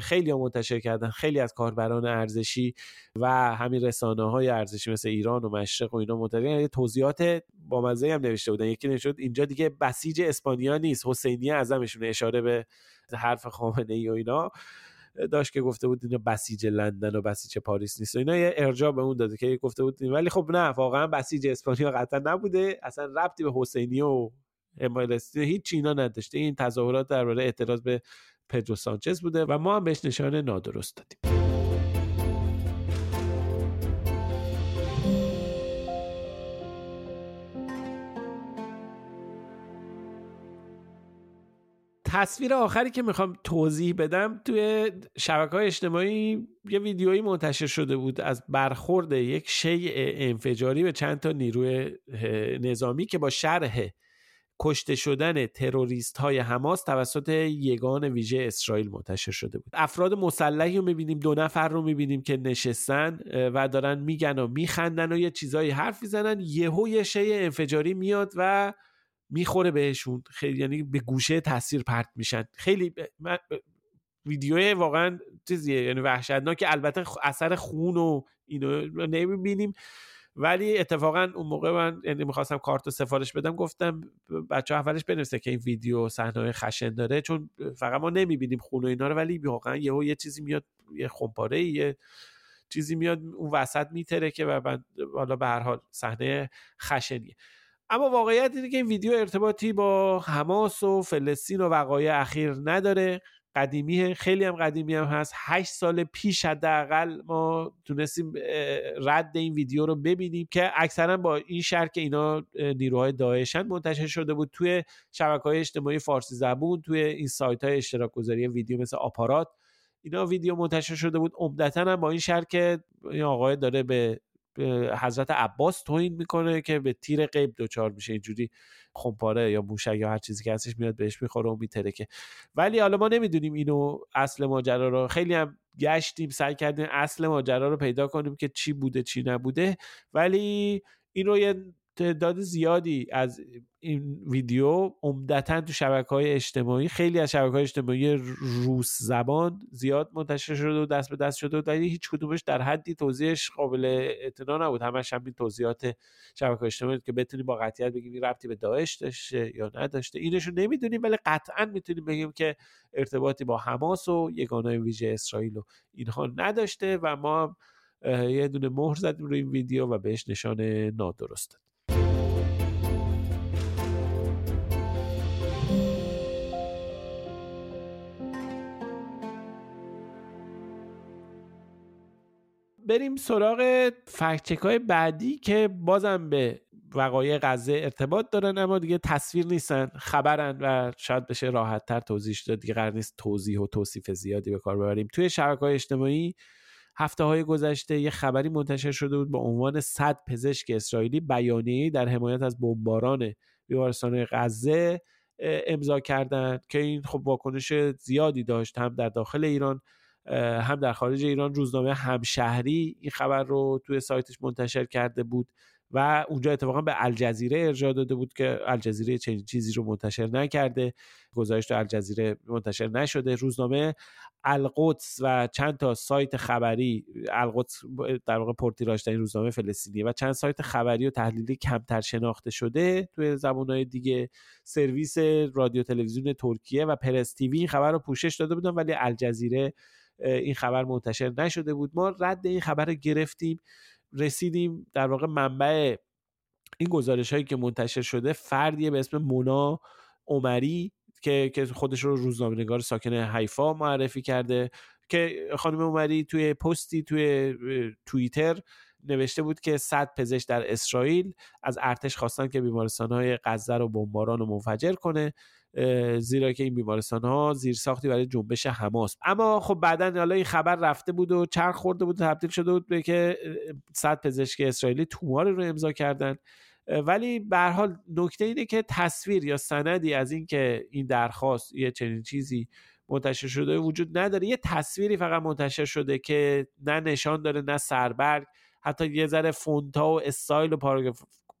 خیلی ها منتشر کردن خیلی از کاربران ارزشی و همین رسانه های ارزشی مثل ایران و مشرق و اینا منتشر یه توضیحات با مزه هم نوشته بودن. یکی نشد اینجا دیگه بسیج اسپانیا نیست حسینی اعظمشون اشاره به حرف خامنه ای و اینا. داشت که گفته بود اینا بسیج لندن و بسیج پاریس نیست و اینا یه ارجاع به اون داده که گفته بود ولی خب نه واقعا بسیج اسپانیا قطعا نبوده. اصلا ربطی به حسینی و امایلستی هیچ اینا نداشته. این تظاهرات درباره اعتراض به پدرو سانچز بوده و ما هم بهش نشان نادرست دادیم. تصویر آخری که می‌خوام توضیح بدم توی شبکه های اجتماعی یه ویدیویی منتشر شده بود از برخورد یک شیء انفجاری به چند تا نیروی نظامی که با شرح کشته شدن تروریست های حماس توسط یگان ویژه اسرائیل منتشر شده بود. افراد مسلحی رو می‌بینیم دو نفر رو می‌بینیم که نشستن و دارن میگن و میخندن و یه چیزایی حرف می‌زنن یهو یه شیء انفجاری میاد و می‌خوره بهشون. خیلی یعنی به گوشه تاثیر پرت میشن. خیلی من ویدیو واقعا چیزیه یعنی وحشتناک البته اثر خون و اینو نمی‌بینیم. ولی اتفاقا اون موقع من یعنی می‌خواستم کارت سفارش بدم گفتم بچه اولش بنویسه که این ویدیو صحنه خشن داره چون فقط ما نمی‌بینیم خون و اینا رو ولی واقعا یهو یه چیزی میاد یه خمپاره یه چیزی میاد اون وسط میتره که و حالا به هر حال صحنه خشنیه. اما واقعیت اینه که این ویدیو ارتباطی با حماس و فلسطین و وقایع اخیر نداره. قدیمی خیلی هم قدیمی هم هست. هشت سال پیش حداقل ما تونستیم رد این ویدیو رو ببینیم که اکثرا با این شرط که اینا نیروهای داعشن منتشر شده بود. توی شبکه های اجتماعی فارسی زبون توی این سایت های اشتراک گذاری ویدیو مثل آپارات اینا ویدیو منتشر شده بود. عمدتا هم با این شرط که این آقای داره به حضرت عباس توهین می‌کنه که به تیر غیب دچار میشه. اینجوری خمپاره یا موشک یا هر چیزی که هستش میاد بهش می‌خوره و میترکه ولی حالا ما نمی‌دونیم اینو اصل ماجرا رو. خیلی هم گشتیم سعی کردیم اصل ماجرا رو پیدا کنیم که چی بوده چی نبوده. ولی این رو یه تعداد زیادی از این ویدیو عمدتا تو شبکه های اجتماعی خیلی از شبکه های اجتماعی روس زبان زیاد منتشر شده و دست به دست شده و ولی هیچ کدومش در حدی توضیحش قابل اعتنا نبود. همش همین توضیحات شبکه اجتماعی که بتونیم با قطعیت بگیم ربطی به داعش داشته یا نداشته. اینشو نمی‌دونیم ولی قطعا می‌تونیم بگیم که ارتباطی با حماس و یگانه ویژه اسرائیل و اینها نداشته و ما یه دونه مهر زدیم روی این ویدیو و بهش نشان نادرست. بریم سراغ فکچک های بعدی که بازم به وقایع غزه ارتباط دارن اما دیگه تصویر نیستن خبرن و شاید بشه راحت تر توضیح داد. دیگه قرار نیست توضیح و توصیف زیادی به کار ببریم. توی شبکه های اجتماعی هفته های گذشته یه خبری منتشر شده بود با عنوان 100 پزشک اسرائیلی بیانیه‌ای در حمایت از بمباران بیمارستان غزه امضا کردند که این خب واکنش زیادی داشت هم در داخل ایران هم در خارج ایران روزنامه همشهری این خبر رو توی سایتش منتشر کرده بود و اونجا اتفاقا به الجزیره ارجاع داده بود که الجزیره چنین چیزی رو منتشر نکرده گزارش تو الجزیره منتشر نشده. روزنامه القدس و چند تا سایت خبری القدس در واقع پرتیراژ این روزنامه فلسطینی و چند سایت خبری و تحلیلی کمتر شناخته شده توی زبانهای دیگه. سرویس رادیو تلویزیون ترکیه و پرس تیوی این خبر رو پوشش داده بودن ولی الجزیره این خبر منتشر نشده بود. ما رد این خبر رو گرفتیم رسیدیم در واقع منبع این گزارش هایی که منتشر شده. فردیه به اسم مونا عمری که که خودش رو روزنامه‌نگار ساکن حیفا معرفی کرده که خانم عمری توی پستی توی توییتر نوشته بود که صد پزشک در اسرائیل از ارتش خواستن که بیمارستان های غزه رو بمباران و منفجر کنه زیرا که این بیمارستان ها زیر ساختی برای جنبش حماس. اما خب بعدا حالا این خبر رفته بود و چرخ خورده بود و تبدیل شده بود به که صد پزشک اسرائیلی تومار رو امضا کردن. ولی به حال نکته اینه که تصویر یا سندی از اینکه این درخواست یه چنین چیزی منتشر شده وجود نداره. یه تصویری فقط منتشر شده که نه نشان داره نه سربرگ حتی یه ذره فونتا و استایل و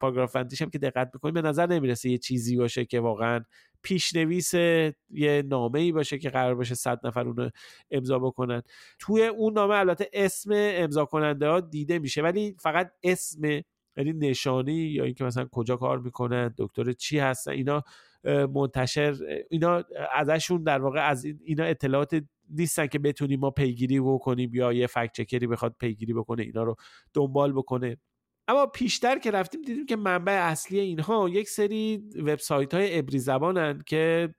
پاراگراف هم که دقت بکنید به نظر نمی‌رسه یه چیزی باشه که واقعا پیشنویس یه نامه ای باشه که قرار باشه صد نفر اونو امضا بکنن. توی اون نامه البته اسم امضا کننده ها دیده میشه ولی فقط اسم یعنی نشانی یا اینکه مثلا کجا کار می‌کنن دکتر چی هستن اینا منتشر اینا ازشون در واقع از اینا اطلاعات نیستن که بتونیم ما پیگیری بکنیم یا یه فکت چکری بخواد پیگیری بکنه اینا رو دنبال بکنه. اما پیشتر که رفتیم دیدیم که منبع اصلی اینها یک سری وبسایت های ابری زبانن که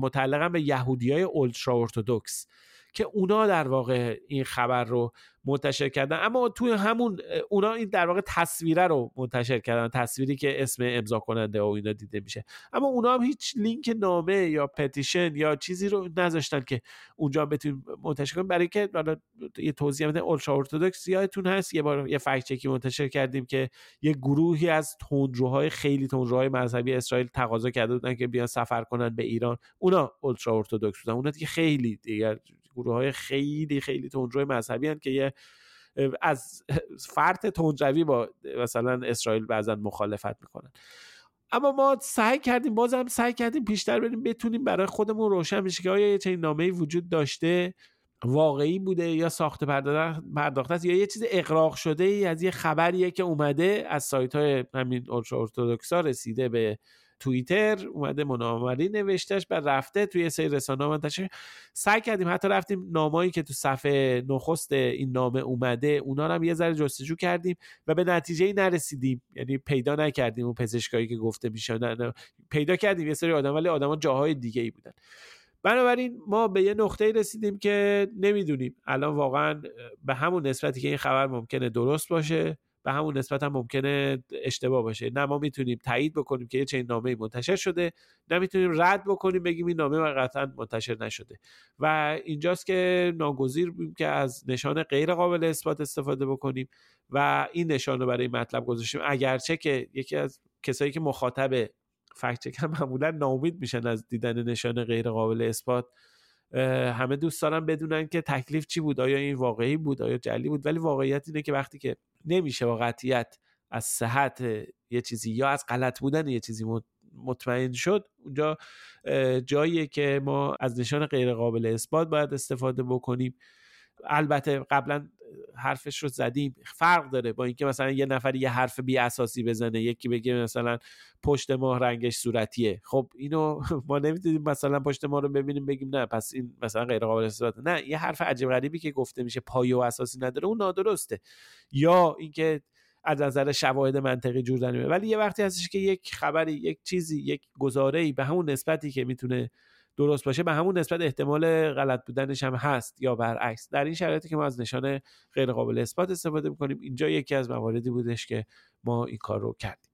متعلقن به یهودی های اولترا ارتودکس که اونا در واقع این خبر رو منتشر کردن. اما توی همون اونا این در واقع تصویره رو منتشر کردن تصویری که اسم امضا کننده و اینا دیده میشه. اما اونا هم هیچ لینک نامه یا پتیشن یا چیزی رو نذاشتن که اونجا بتونیم منتشر کنیم. برای که یه توضیح بده اولترا ارتودکس یادتون هست یه بار یه فکت چکی منتشر کردیم که یه گروهی از تندروهای خیلی تندروهای مذهبی اسرائیل تقاضا کرده بودن که بیان سفر کنن به ایران. اونا اولترا ارتودکس بودن. اونا دیگه خیلی دیگه گروه های خیلی خیلی تندرو مذهبی هن که یه از فرط تندروی با مثلا اسرائیل بعضا مخالفت می‌کنن. اما ما سعی کردیم بازم سعی کردیم بیشتر بریم بتونیم برای خودمون روشن بشه که آیا یه چنین نامه وجود داشته واقعی بوده یا ساخته پرداخته است یا یه چیز اقراق شده ای از یه خبریه که اومده از سایت های همین ارتودکسا رسیده به توییتر اومده منامری نوشتش و رفته توی سری رسانه منتشر سعی کردیم حتی رفتیم نامایی که تو صفحه نخست این نامه اومده اونا رو هم یه ذره جستجو کردیم و به نتیجه ای نرسیدیم. یعنی پیدا نکردیم اون پزشکایی که گفته میشه. پیدا کردیم. یه سری آدم ولی آدما جاهای دیگه ای بودن. بنابراین ما به یه نقطه رسیدیم که نمی‌دونیم. الان واقعا به همون نسبتی که این خبر ممکنه درست باشه. به همون نسبت هم ممکنه اشتباه باشه. نه ما می‌تونیم تایید بکنیم که یه چنین نامه منتشر شده نه می‌تونیم رد بکنیم بگیم این نامه قطعا منتشر نشده. و اینجاست که ناگزیر بیم که از نشان غیر قابل اثبات استفاده بکنیم و این نشان رو برای مطلب گذاشتیم. اگرچه که یکی از کسایی که مخاطب فکت چک معمولا ناامید میشن از دیدن نشان غیر قابل اثبات همه دوست دارن بدونن که تکلیف چی بود آیا این واقعی بود آیا جلی بود. ولی واقعیت اینه که وقتی که نمیشه با قطعیت از صحت یه چیزی یا از غلط بودن یه چیزی مطمئن شد. اونجا جاییه که ما از نشان غیر قابل اثبات باید استفاده بکنیم. البته قبلا حرفش رو زدیم. فرق داره با اینکه مثلا یه نفر یه حرف بی اساسی بزنه یکی بگه مثلا پشت ماه رنگش صورتیه. خب اینو ما نمی‌تونیم مثلا پشت ما رو ببینیم بگیم نه پس این مثلا غیر قابل استفاده نه یه حرف عجیب غریبی که گفته میشه پایه و اساسی نداره اون نادرسته. یا اینکه از نظر شواهد منطقی جور در ولی یه وقتی هستش که یک خبری یک چیزی یک گزاره به همون نسبتی که می‌تونه درست باشه به همون نسبت احتمال غلط بودنش هم هست یا برعکس. در این شرایطی که ما از نشان غیر قابل اثبات استفاده می‌کنیم اینجا یکی از مواردی بودش که ما این کار رو کردیم.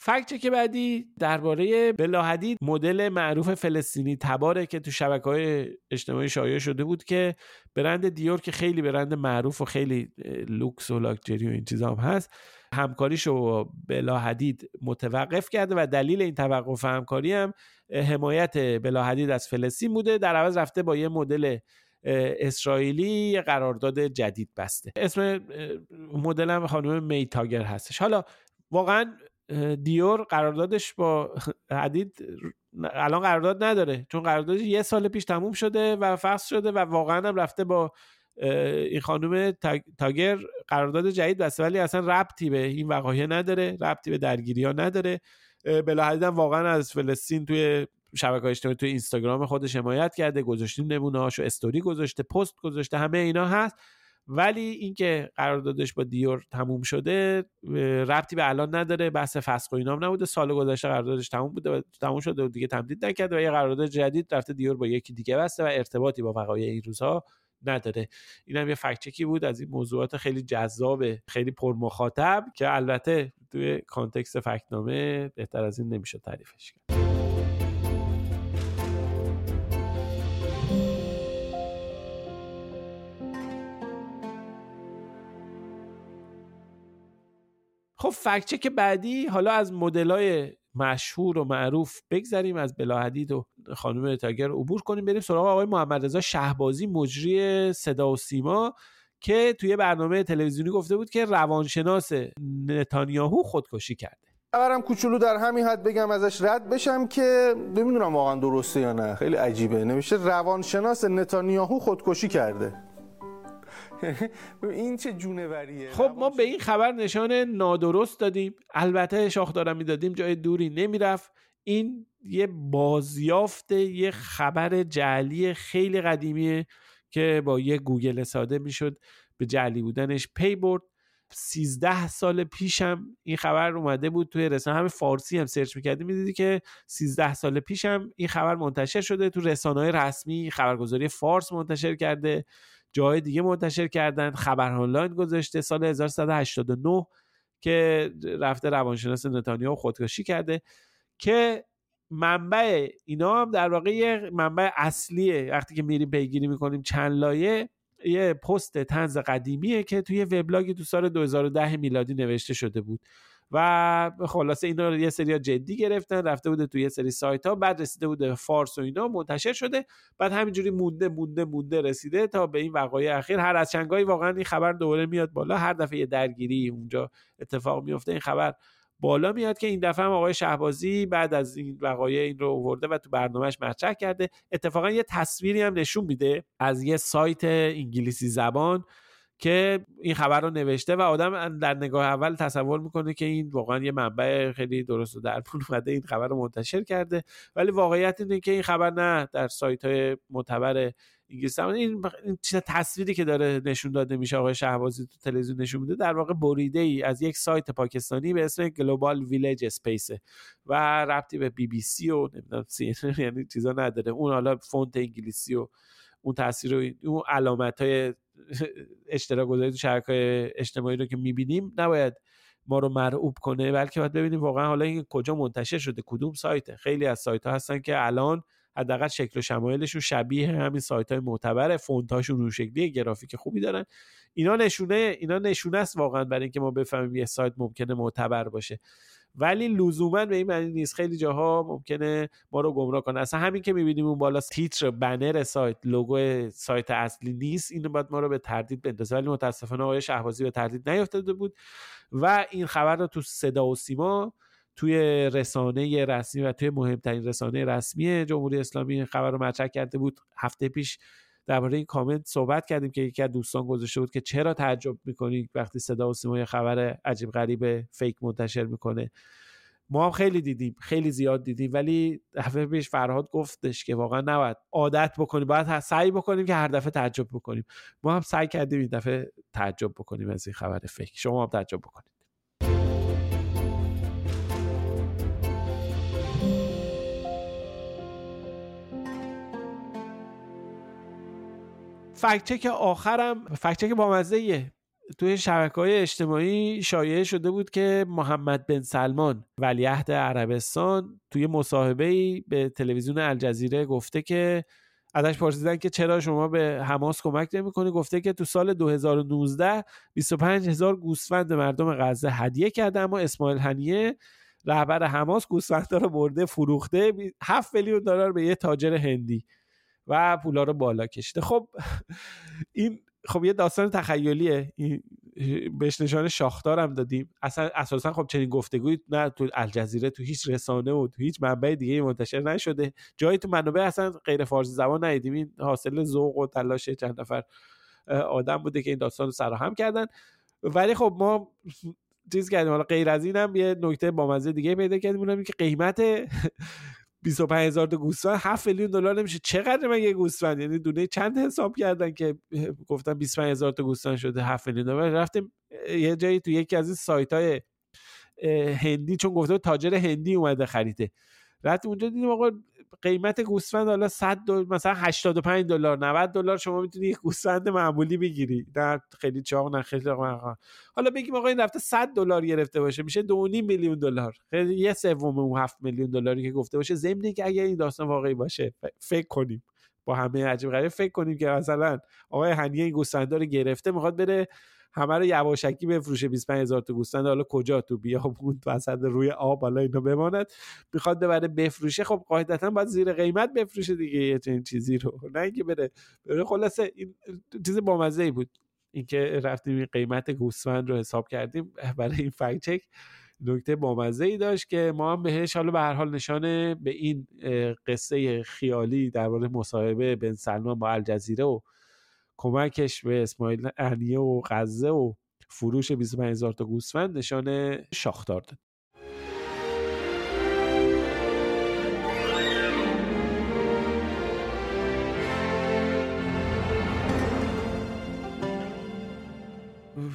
فکت که بعدی درباره بلاحدید مدل معروف فلسطینی تباره که تو شبکه های اجتماعی شایع شده بود که برند دیور که خیلی برند معروف و خیلی لوکس و لاکچری و این چیزا هم هست همکاریشو بلاحدید متوقف کرده و دلیل این توقف همکاری هم حمایت بلاحدید از فلسطین بوده. در عوض رفته با یه مدل اسرائیلی قرارداد جدید بسته. اسم مدلم خانم میتاگر هستش. حالا واقعا دیور قراردادش با حدید الان قرارداد نداره چون قراردادش یه سال پیش تموم شده و فصل شده و واقعا هم رفته با این خانم تاگر قرارداد جدید بسته ولی اصلا ربطی به این وقایع نداره ربطی به درگیری ها نداره بلاحدید واقعا از فلسطین توی شبکه اجتماعی توی اینستاگرام خودش حمایت کرده گذاشتیم نمونه هاشو استوری گذاشته پست گذاشته همه اینا هست. ولی اینکه قراردادش با دیور تموم شده ربطی به الان نداره بحث فسخ و اینام نبوده. سال گذشته قراردادش تموم بوده و تموم شده و دیگه تمدید نکرده و یه قرارداد جدید رفته دیور با یکی دیگه بسته و ارتباطی با وقایع این روزها نداره. این هم یه فکچکی بود از این موضوعات خیلی جذاب خیلی پرمخاطب که البته توی کانتکست فکتنامه بهتر از این نمیشه تعریفش کرد. خب فکچه که بعدی حالا از مدلای مشهور و معروف بگذریم از بلاحدید و خانم تاگر عبور کنیم بریم سراغ آقای محمد رضا شهبازی مجری صدا و سیما که توی برنامه تلویزیونی گفته بود که روانشناس نتانیاهو خودکشی کرده. خبرم کوچولو در همین حد بگم ازش رد بشم که نمی‌دونم واقعا درسته یا نه خیلی عجیبه. نمیشه روانشناس نتانیاهو خودکشی کرده. این چه جونوریه؟ خب ما به این خبر نشان نادرست دادیم. البته شاخدارم می‌دادیم جای دوری نمی‌رفت. این یه بازیافت یه خبر جعلی خیلی قدیمیه که با یه گوگل ساده می‌شد به جعلی بودنش پی برد. 13 سال پیشم این خبر اومده بود توی رسانه. همه فارسی هم search می‌کردی می‌دیدی که 13 سال پیشم این خبر منتشر شده. تو رسانه های رسمی خبرگزاری فارس منتشر کرده. جای دیگه منتشر کردن. خبر آنلاین گذاشته سال 1189 که رفته روانشناس نتانیاهو خودکشی کرده که منبع اینا هم در واقع منبع اصلیه. وقتی که میریم پیگیری می‌کنیم چند لایه یه پست تنز قدیمیه که توی وبلاگی تو سال 2010 میلادی نوشته شده بود. و خلاصه اینا رو یه سری جدی گرفتن رفته بوده توی یه سری سایت ها بعد رسیده بوده فارس و اینا منتشر شده. بعد همینجوری مونده مونده مونده رسیده تا به این وقایع اخیر. هر از چنگایی واقعا این خبر دوباره میاد بالا. هر دفعه یه درگیری اونجا اتفاق میفته این خبر بالا میاد که این دفعه هم آقای شهبازی بعد از این وقایع این رو آورده و تو برنامهش مطرح کرده. اتفاقا یه تصویری هم نشون میده از یه سایت انگلیسی زبان که این خبر رو نوشته و آدم در نگاه اول تصور می‌کنه که این واقعا یه منبع خیلی درست و در پول اومده این خبر رو منتشر کرده. ولی واقعیت اینه که این خبر نه در سایت های معتبر انگلیس. این تصویری که داره نشون داده میشه آقای شهبازی تو تلویزیون نشون میده در واقع بریده ای از یک سایت پاکستانی به اسم Global Village Space و ربطی به بی بی سی و نمی‌دونم یعنی چیزا نداره. اون حالا فونت انگلیسی و اون تیتر و اون علامت های اشتراک گذاری تو شبکه اجتماعی رو که می‌بینیم نباید ما رو مرعوب کنه بلکه باید ببینیم واقعا حالا این کجا منتشر شده کدوم سایته. خیلی از سایت ها هستن که الان حداقل شکل و شمایلشون شبیه همین سایت های معتبره فونت هاشون رو شکلی گرافیک خوبی دارن. اینا نشونه اینا نشونه است واقعا برای اینکه ما بفهمیم یه سایت ممکنه معتبر باشه. ولی لزوما به این معنی نیست. خیلی جاها ممکنه ما رو گمراه کنه. اصلا همین که می‌بینیم اون بالا تیتر بنر سایت لوگو سایت اصلی نیست. اینو باید ما رو به تردید بندازه. ولی متاسفانه آقای شهبازی به تردید نیافتاده بود و این خبر رو تو صدا و سیما توی رسانه رسمی و توی مهمترین رسانه رسمی جمهوری اسلامی خبر رو مطرح کرده بود. هفته پیش درباره این کامنت صحبت کردیم که یکی از دوستان گذاشته بود که چرا تعجب می‌کنی وقتی صدا و سیما خبر عجیب غریب فیک منتشر می‌کنه. ما هم خیلی دیدیم خیلی زیاد دیدیم ولی دفعه پیش فرهاد گفتش که واقعا نباید عادت بکنیم باید سعی بکنیم که هر دفعه تعجب بکنیم. ما هم سعی کردیم این دفعه تعجب بکنیم از این خبر فیک. شما هم تعجب بکنید. فکچک آخرم فکچک با مزه توی شبکه های اجتماعی شایعه شده بود که محمد بن سلمان ولیعهد عربستان توی مصاحبه به تلویزیون الجزیره گفته که ازش پرسیدن که چرا شما به حماس کمک نمی‌کنی؟ گفته که تو سال 2019 25 هزار گوسفند مردم غزه هدیه کرده اما اسماعیل هنیه رهبر حماس گوسفندا رو برده فروخته 7 میلیون دلار به یه تاجر هندی. و پولا رو بالا کشیده. خب این خب یه داستان تخیلیه. بهش نشان شاخدار هم دادیم. اصلا اساسا خب چنین گفتگویی نه تو الجزیره تو هیچ رسانه و تو هیچ منبع دیگه منتشر نشده. جایی تو منابع اصلا غیر فارسی زبان ندیدیم. این حاصل ذوق و تلاش چند نفر آدم بوده که این داستان رو سراهم کردن. ولی خب ما چیز کردیم. حالا غیر از اینم یه نکته بامزه دیگه پیدا کردیم. اونم که قیمت 25 هزار تا گوسفند 7 میلیون دلار نمیشه. چقدر مگه گوسفند؟ یعنی دونه چند حساب کردن که گفتن 25 هزار تا گوسفند شده 7 میلیون دلار. رفتیم یه جایی تو یکی از این سایت های هندی چون گفته تاجر هندی اومده خریده. رفتیم اونجا دیدیم آقا قیمت گوسفند حالا 100 دلار مثلا 85 دلار 90 دلار شما می‌تونی یک گوسفند معمولی بگیری. نه خیلی چاق نه خیلی حالا بگیم آقا این رفته 100 دلار گرفته باشه میشه 2.5 میلیون دلار. خیلی یه سوم اون 7 میلیون دلاری که گفته باشه ضمن که اگر این داستان واقعی باشه فکر کنیم. با همه عجیب غریب فکر کنیم که مثلا آقای هنیه این گوسفندا رو گرفته می‌خواد بره همه رو یواشکی بفروشه 25 هزار تا گوسفند حالا کجا تو بیابون وسط روی آب حالا اینو بماند. می‌خواد ببره بفروشه خب قاعدتا باید زیر قیمت بفروشه دیگه یه چنین چیزی رو. نه اینکه بره بره خلاصه این چیز بامزه ای بود. اینکه رفتیم این قیمت گوسفند رو حساب کردیم برای این فکت چک. نکته بامزه ای داشت که ما هم بهش حالا به هر حال نشانه به این قصه خیالی درباره مصاحبه بن سلمان با الجزیره و کمکش به اسماعیل انیه و غزه و فروش 25 هزار تا گوسفند نشان شاخدار داد.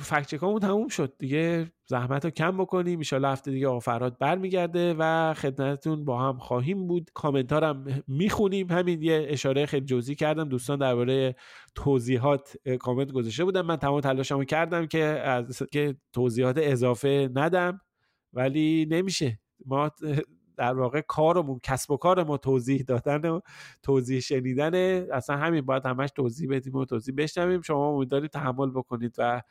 فکچکامون تموم شد دیگه. زحمت رو کم بکنیم. ایشالا هفته دیگه آقا فراد برمیگرده و خدمتتون با هم خواهیم بود. کامنتارم می‌خونیم. همین یه اشاره خیلی جزئی کردم. دوستان درباره توضیحات کامنت گذاشته بودم من تمام تلاشمو کردم که از که توضیحات اضافه ندم. ولی نمیشه. ما در واقع کارمون کسب و کار ما توضیح دادن و توضیح شنیدن. اصلا همین باید همش توضیح بدیم و توضیح بشنویم. شما امیدواریم تحمل بکنید و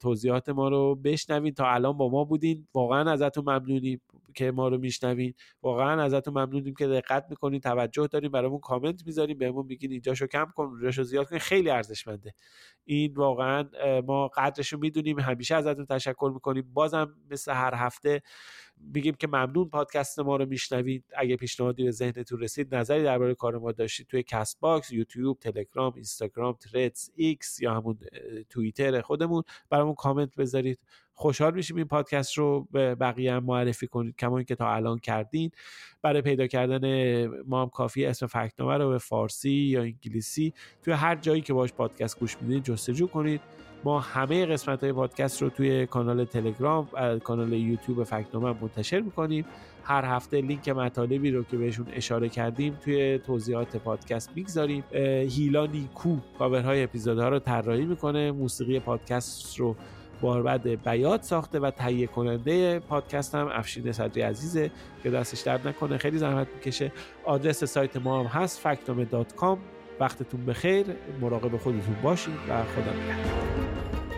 توضیحات ما رو بشنوید تا الان با ما بودین. واقعا ازتون ممنونیم که ما رو میشنوین. واقعا ازتون ممنونیم که دقت می‌کنین. توجه دارین. برامون کامنت می‌ذارین بهمون میگین اینجاشو کم کن. اونجاشو زیاد کن. خیلی ارزشمنده. این واقعا ما قدرش رو می‌دونیم. همیشه ازتون تشکر می‌کنیم. بازم مثل هر هفته میگیم که ممنون پادکست ما رو میشنوید اگه پیشنهادی به ذهنتون رسید نظری درباره کار ما داشتید توی Castbox یوتیوب تلگرام اینستاگرام Threads ایکس یا همون توییتر خودمون. برامون کامنت بذارید. خوشحال میشیم این پادکست رو به بقیه هم معرفی کنید. کما اینکه تا الان کردین. برای پیدا کردن ما هم کافیه اسم فکت‌نامه رو به فارسی یا انگلیسی توی هر جایی که باش پادکست گوش می‌دید جستجو کنید. ما همه قسمت های پادکست رو توی کانال تلگرام کانال یوتیوب فکت‌نامه منتشر می‌کنیم. هر هفته لینک مطالبی رو که بهشون اشاره کردیم توی توضیحات پادکست می‌گذاریم. هیلا نیکو کاورهای اپیزودها رو طراحی می‌کنه موسیقی پادکست رو باربد بیاد ساخته و تهیه کننده پادکست هم افشین صدری عزیزه که دستش درد نکنه. خیلی زحمت می‌کشه. آدرس سایت ما هم هست فکتومه وقتتون بخیر. مراقب خودتون باشید و خدا نگهدار.